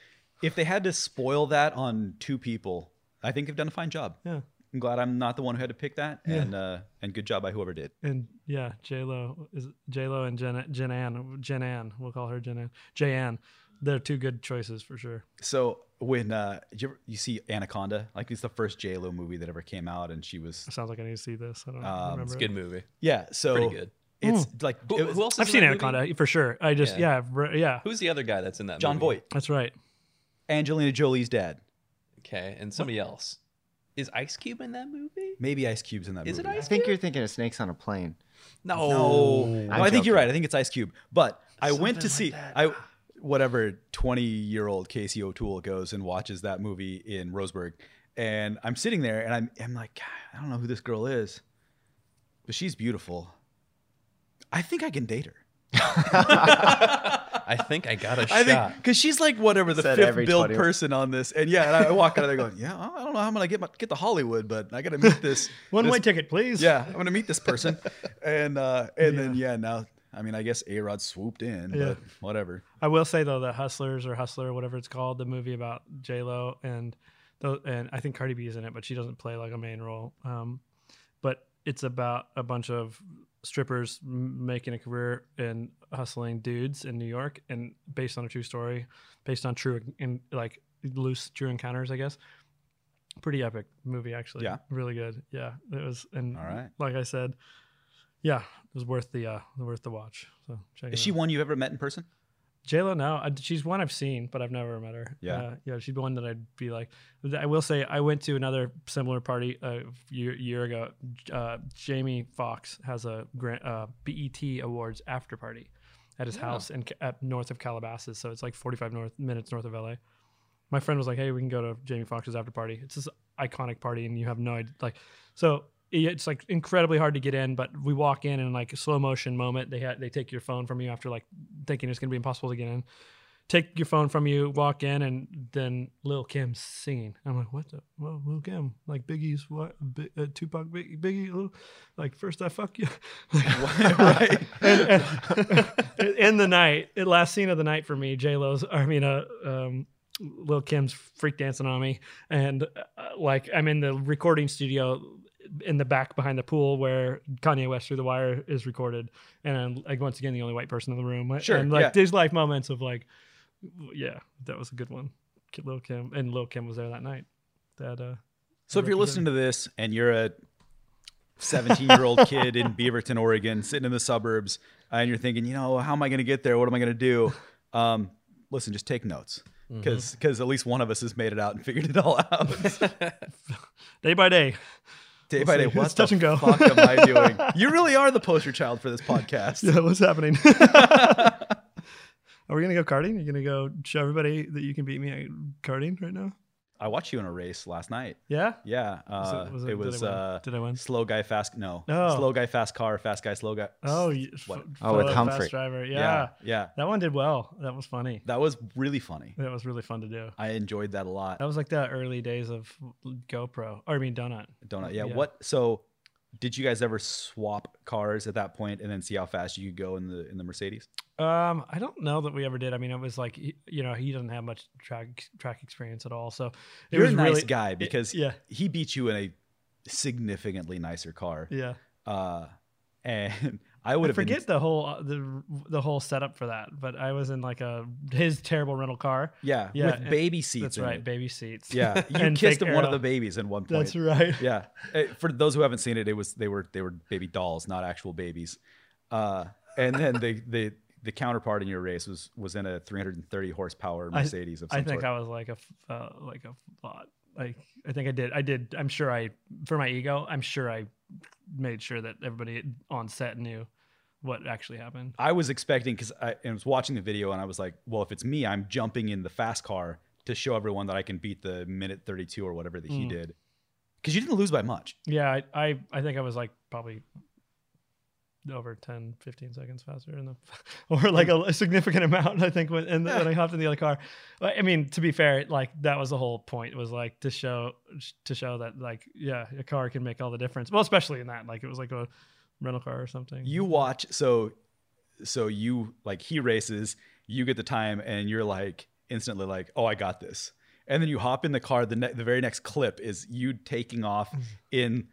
if they had to spoil that on two people, I think they've done a fine job.
Yeah.
I'm glad I'm not the one who had to pick that,
Yeah.
and uh, and good job by whoever did.
And yeah, J Lo is J Lo and Jen Jen Ann Jen Ann. We'll call her Jen Ann. J Ann. They're two good choices for sure.
So when uh, you, ever, you see Anaconda, like it's the first J Lo movie that ever came out, and she was
Sounds like I need to see this. I don't
Um,
remember.
it's a
it.
good movie.
yeah. So
Pretty good.
It's hmm. like
Who,
it was-
who else? Is
I've seen
that movie?
Anaconda for sure. I just
Yeah.
yeah yeah.
Who's the other guy that's in that?
John
movie?
Voight,
That's right.
Angelina Jolie's dad.
Okay, and somebody else. Is Ice Cube in that movie?
Maybe Ice Cube's in that
Is it
movie.
I
Ice
think you're thinking of Snakes on a Plane.
No.
No,
I'm
No, I think you're right. I think it's Ice Cube. But I went to see
that.
I whatever 20 year old Casey O'Toole goes and watches that movie in Roseburg, and I'm sitting there and I'm I'm like, I don't know who this girl is, but she's beautiful. I think I can date her.
I think I got a
I
shot.
think because she's like whatever the
Said
fifth
every
build
20
person on this, and yeah, and I walk out of there going, yeah, I don't know how I'm gonna get my, get to Hollywood, but I gotta meet this
One
this
way ticket, please.
yeah, I'm gonna meet this person, and uh, and then yeah, now I mean I guess A Rod swooped in,
Yeah.
but whatever.
I will say though that Hustlers or Hustler, whatever it's called, the movie about J Lo and tho- and I think Cardi B is in it, but she doesn't play like a main role. Um, but it's about a bunch of strippers making a career in hustling dudes in New York, and based on a true story, based on true in like loose true encounters, I guess. Pretty epic movie, actually.
Yeah.
really good. Yeah, it was. And
All right.
like I said, yeah, it was worth the uh worth the watch. So check
Is she
out.
one you've ever met in person?
J Lo, no, she's one I've seen, but I've never met her.
Yeah.
uh, yeah, she'd be one that I'd be like. I will say, I went to another similar party a year, year ago. Uh, Jamie Foxx has a grant, uh, BET Awards after party at his house in Ca- at north of Calabasas, so it's like 45 north minutes north of LA. My friend was like, "Hey, we can go to Jamie Foxx's after party. It's this iconic party, and you have no idea." Like, so it's like incredibly hard to get in, but we walk in and like a slow motion moment. They had they take your phone from you after like thinking it's gonna be impossible to get in. Take your phone from you, walk in, and then Lil Kim's singing. I'm like, what the? Well, Lil Kim, like Biggie's what? Big, uh, Tupac, Biggie, Biggie, Lil, like first I fuck you, like,
right.
and, and in the night, last scene of the night for me, J Lo's, I mean, uh, um, Lil Kim's freak dancing on me, and uh, like I'm in the recording studio in the back behind the pool where Kanye West Through the Wire is recorded, and I'm, like once again the only white person in the room,
Sure,
and like
yeah.
these life moments of like, yeah, that was a good one. Lil Kim and Lil Kim was there that night. That uh,
So if you're listening to this and you're a 17 year old kid in Beaverton, Oregon, sitting in the suburbs, and you're thinking, you know, how am I going to get there? What am I going to do? Um, listen, just take notes because at least one of us has made it out and figured it all out.
day by day.
Day by day, what
It's touch
the
and go.
fuck am I doing? You really are the poster child for this podcast.
Yeah, what's happening? Are we gonna go karting? You gonna go show everybody that you can beat me at karting right now?
I watched you in a race last night.
Yeah.
Yeah,
Was
uh,
it- was
it,
it- did I win?
uh,
Did I win?
slow guy fast. No,
Oh.
slow guy fast car, fast guy slow guy.
Oh,
what?
f-
Oh, with Pumphrey.
fast driver. Yeah.
yeah, yeah.
That one did well. That was funny.
That was really funny.
That was really fun to do.
I enjoyed that a lot.
That was like the early days of GoPro, or I mean Donut.
Donut. Yeah.
Yeah.
What? So, did you guys ever swap cars at that point and then see how fast you could go in the in the Mercedes?
Um, I don't know that we ever did. I mean, it was like you know he doesn't have much track track experience at all, so it
You're
was
a nice
really
guy
it-
because
yeah,
he beat you in a significantly nicer car.
yeah.
Uh, and I would
I
have been
forget the whole uh, the the whole setup for that, but I was in like a his terrible rental car.
Yeah,
Yeah,
with baby seats.
That's right,
it.
baby seats.
Yeah, you kissed one of the babies in one point.
That's right.
Yeah, Uh, for those who haven't seen it, it was they were they were baby dolls, not actual babies. Uh, and then the the the counterpart in your race was was in a 330 horsepower
I-
Mercedes of some
I think
sort.
I was like a uh, like a lot. Like I think I did. I did. I'm sure I for my ego. I'm sure I made sure that everybody on set knew what actually happened.
I was expecting because I, I was watching the video and I was like, well, if it's me, I'm jumping in the fast car to show everyone that I can beat the minute 32 or whatever that he
Mm.
did. Because you didn't lose by much.
Yeah, I, I I think I was like probably over 10, 15 seconds faster in the, or like a, a significant amount. I think when and when I hopped in the other car. I mean, to be fair, like that was the whole point was like to show to show that like yeah, a car can make all the difference. Well, especially in that like it was like a rental car or something.
You watch, so so you like he races, you get the time, and you're like instantly like, oh, I got this. And then you hop in the car. The ne- the very next clip is you taking off in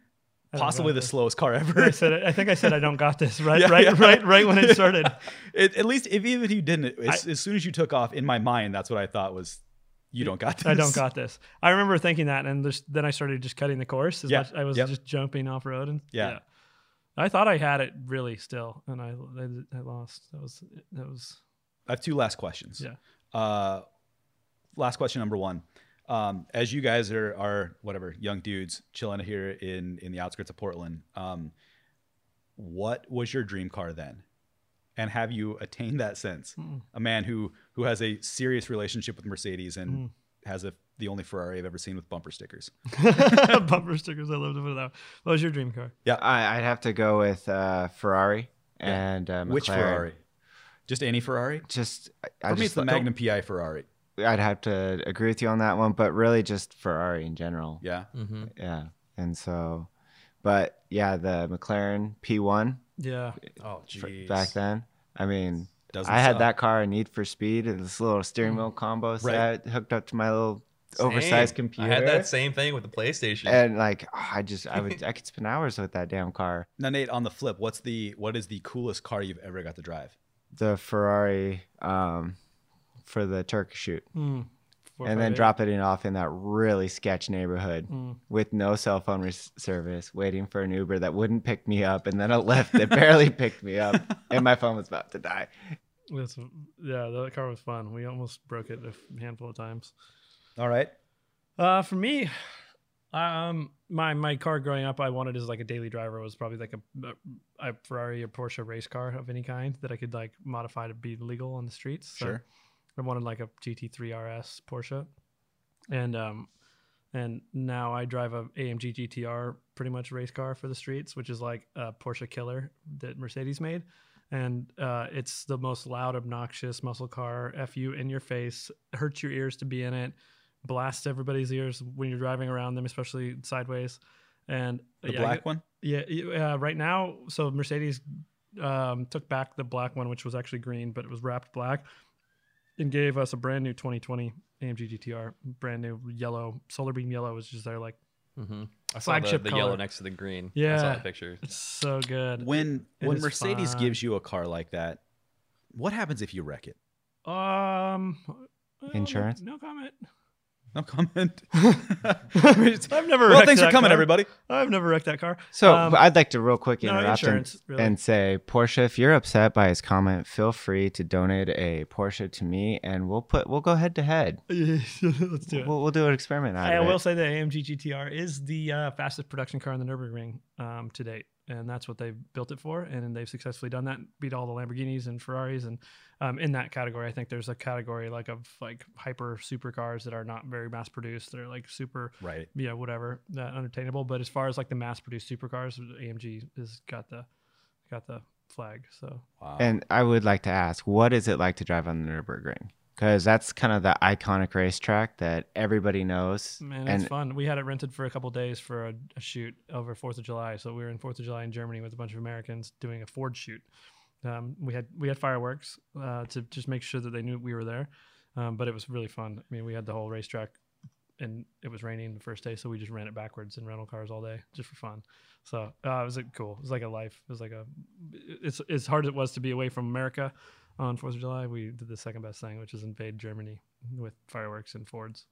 possibly the
this.
slowest car ever.
I said I think I said I don't got this right
Yeah,
right
yeah.
right right when it started.
It, at least if even if you didn't, as, as soon as you took off, in my mind, that's what I thought was, you don't got this.
I don't got this. I remember thinking that, and then I started just cutting the course. As
Yeah,
much, I was
yep.
just jumping off road, and
Yeah.
I thought I had it really still, and I I, I lost. That was that was
I have two last questions.
Yeah.
Uh, last question number one. Um, as you guys are are whatever young dudes chilling here in in the outskirts of Portland, um, what was your dream car then? And have you attained that since?
Mm.
A man who who has a serious relationship with Mercedes and
Mm.
has a the only Ferrari I've ever seen with bumper stickers.
bumper stickers. I love to put it out. What was your dream car?
I, I'd have to go with uh, Ferrari
Yeah.
and uh,
Which Ferrari? Just any Ferrari?
Just I, I
For me, it's the
don't-
Magnum PI Ferrari.
I'd have to agree with you on that one, but really just Ferrari in general.
Yeah.
Mm-hmm.
Yeah. And so, but yeah, the McLaren P1
Yeah,
Oh,
fr-
jeez.
back then. I mean,
Doesn't
I had
suck.
that car in Need for Speed, and this little steering wheel combo set hooked up to my little oversized computer.
I had that same thing with the PlayStation.
and like, oh, I just, I would, I could spend hours with that damn car.
Now, Nate, on the flip, what's the what is the coolest car you've ever got to drive?
The Ferrari, um, for the Turkish shoot,
Mm.
And then
eight.
drop it off in that really sketch neighborhood
Mm.
with no cell phone res- service, waiting for an Uber that wouldn't pick me up, and then a Lyft that barely picked me up, and my phone was about to die.
That's, yeah, that car was fun. We almost broke it a handful of times.
All right.
Uh, for me, um, my my car growing up, I wanted as like a daily driver was probably like a, a Ferrari or Porsche race car of any kind that I could like modify to be legal on the streets. So
Sure.
I wanted like a GT3 RS Porsche, and um, and now I drive a AMG GTR pretty much race car for the streets, which is like a Porsche killer that Mercedes made. And uh, it's the most loud, obnoxious muscle car. F you in your face, hurts your ears to be in it, blasts everybody's ears when you're driving around them, especially sideways. And
The
yeah,
black
get-
one?
yeah, yeah, uh, right now, so Mercedes um, took back the black one, which was actually green, but it was wrapped black, and gave us a brand new 2020 AMG GTR, brand new yellow, solar beam yellow was just there, like
mm-hmm. I saw the,
Flagship
the
color.
yellow next to the green. I saw
Yeah.
the picture.
it's so good.
When
It
when
is
Mercedes
fun.
gives you a car like that, what happens if you wreck it?
Um, well,
Insurance?
No, no comment.
No comment.
I've never.
well, thanks for coming,
car.
everybody.
I've never wrecked that car.
So
Um,
I'd like to real quick
no
and,
really.
and say, Porsche, if you're upset by his comment, feel free to donate a Porsche to me, and we'll put we'll go head to head.
Let's do it.
We'll, we'll do an experiment
I will
it.
say the AMG GTR is the uh, fastest production car in the Nurburgring um, to date. And that's what they built it for, and they've successfully done that. Beat all the Lamborghinis and Ferraris, and um, in that category, I think there's a category like of like hyper supercars that are not very mass produced. They're like super,
Right.
yeah, whatever, uh, unattainable. But as far as like the mass produced supercars, AMG has got the got the flag. So
Wow.
And I would like to ask, what is it like to drive on the Nürburgring? Because that's kind of the iconic racetrack that everybody knows.
Man,
and
it's fun. We had it rented for a couple days for a, a shoot over Fourth of July. So we were in Fourth of July in Germany with a bunch of Americans doing a Ford shoot. Um, we had we had fireworks uh, to just make sure that they knew we were there, um, but it was really fun. I mean, we had the whole racetrack, and it was raining the first day, so we just ran it backwards in rental cars all day just for fun. So uh, it was like, cool. It was like a life. It was like a. It's as hard as it was to be away from America on Fourth of July. We did the second best thing, which is invade Germany with fireworks and Fords.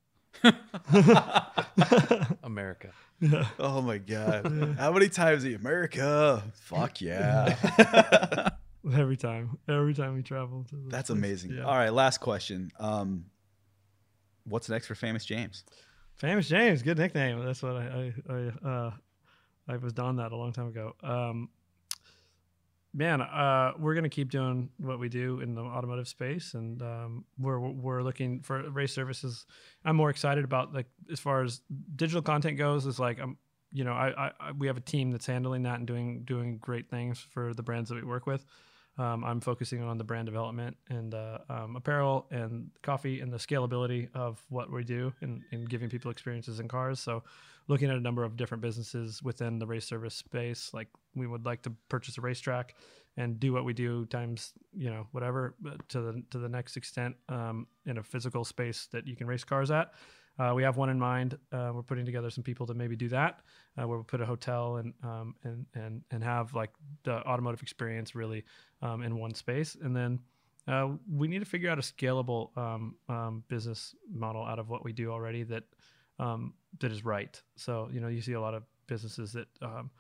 America.
Yeah.
oh my god. How many times the America? Fuck yeah.
Every time, every time we travel. To
That's
place.
amazing.
Yeah.
All right, last question. Um, what's next for Famous James?
Famous James, good nickname. That's what I I I, uh, I was done that a long time ago. Um, man, uh, we're gonna keep doing what we do in the automotive space, and um, we're we're looking for race services. I'm more excited about like as far as digital content goes. Is like I'm, you know, I, I we have a team that's handling that and doing doing great things for the brands that we work with. Um, I'm focusing on the brand development and um, apparel and coffee and the scalability of what we do and, and giving people experiences in cars. So, looking at a number of different businesses within the race service space, like we would like to purchase a racetrack and do what we do times you know whatever to the to the next extent um, in a physical space that you can race cars at. Uh, we have one in mind. Uh, we're putting together some people to maybe do that, uh, where we'll put a hotel and um, and and and have like the automotive experience really um, in one space, and then uh, we need to figure out a scalable um, um, business model out of what we do already that um, that is right. So you know, you see a lot of businesses that um,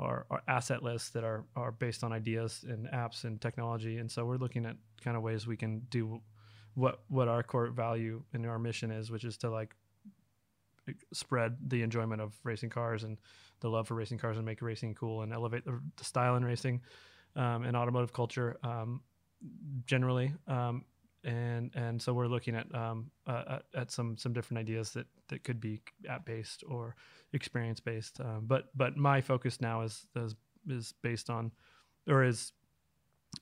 are, are assetless that are are based on ideas and apps and technology, and so we're looking at kind of ways we can do what what our core value and our mission is, which is to like spread the enjoyment of racing cars and the love for racing cars and make racing cool and elevate the, style in racing um, and automotive culture um, generally. Um, and and so we're looking at um, uh, at, at some some different ideas that that could be app based or experience based. Um, but but my focus now is is is based on or is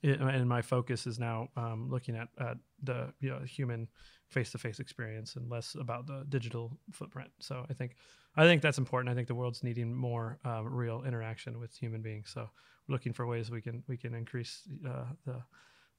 it, and my focus is now um, looking at, at the you know, human face-to-face experience and less about the digital footprint. So I think I think that's important. I think the world's needing more um, real interaction with human beings. So we're looking for ways we can we can increase uh, the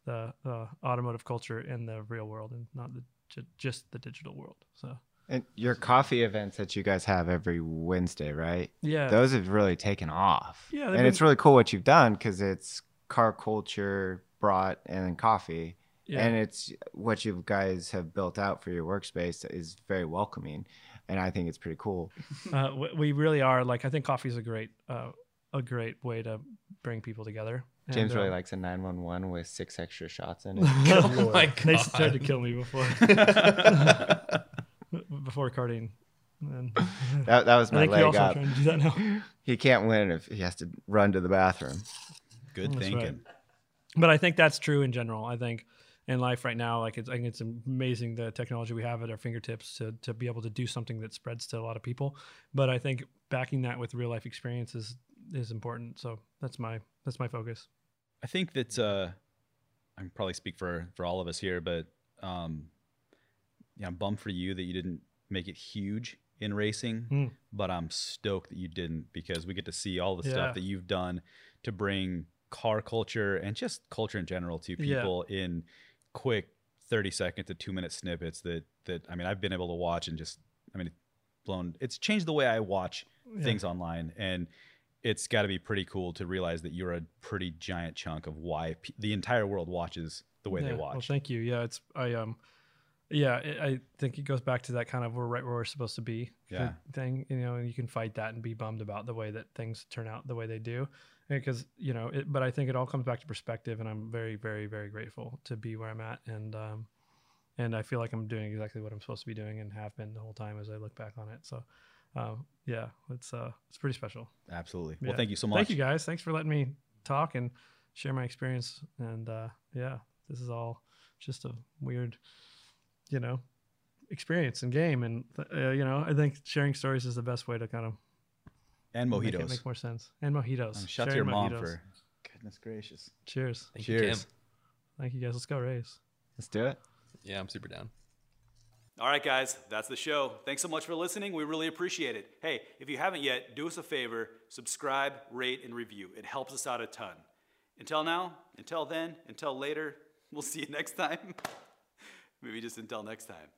the uh, automotive culture in the real world and not the, ju- just the digital world. So
And your coffee events that you guys have every Wednesday, right?
yeah,
Those have really taken off.
Yeah,
and it's
been-
really cool what you've done because it's car culture brought and then coffee.
yeah.
And it's what you guys have built out for your workspace is very welcoming. And I think it's pretty cool.
uh, we, we really are like I think coffee is a great uh, a great way to bring people together. And,
James really
uh,
likes a 911 with six extra shots in it.
Oh my God.
They tried to kill me before. before karting. And
that, that was
I
my
think
leg
also
up.
trying to do that now.
He can't win if he has to run to the bathroom.
Good
That's
thinking.
right. But I think that's true in general. I think in life right now, like it's, I think it's amazing the technology we have at our fingertips to to be able to do something that spreads to a lot of people. But I think backing that with real life experiences is important. So that's my that's my focus.
I think that uh, I can probably speak for for all of us here, but um, yeah, I'm bummed for you that you didn't make it huge in racing,
Hmm.
but I'm stoked that you didn't because we get to see all the
Yeah.
stuff that you've done to bring car culture and just culture in general to
Yeah.
people in quick 30 second to two minute snippets that that I mean I've been able to watch and just I mean blown it's changed the way I watch
Yeah.
things online and it's got to be pretty cool to realize that you're a pretty giant chunk of why pe- the entire world watches the way
Yeah,
they watch.
Well, thank you. Yeah, it's I um, yeah, I I think it goes back to that kind of we're right where we're supposed to be
Yeah.
thing. You know, and you can fight that and be bummed about the way that things turn out the way they do, because you know. It, but I think it all comes back to perspective, and I'm very, very, very grateful to be where I'm at, and um, and I feel like I'm doing exactly what I'm supposed to be doing and have been the whole time as I look back on it. So. um, yeah, it's uh, it's pretty special.
Absolutely. Well,
Yeah.
thank you so much.
Thank you guys. Thanks for letting me talk and share my experience. And uh, yeah, this is all just a weird, you know, experience and game. And uh, you know, I think sharing stories is the best way to kind of
And
make it
mojitos.
make more sense. And mojitos.
Um, shout to
Sharing
your mom
mojitos.
for goodness gracious.
Cheers.
Thank you,
Cheers.
Thank you guys. Let's go race.
Let's do it.
Yeah, I'm super down.
All right, guys, that's the show. Thanks so much for listening. We really appreciate it. Hey, if you haven't yet, do us a favor subscribe, rate, and review. It helps us out a ton. Until now, until then, until later, we'll see you next time. Maybe just until next time.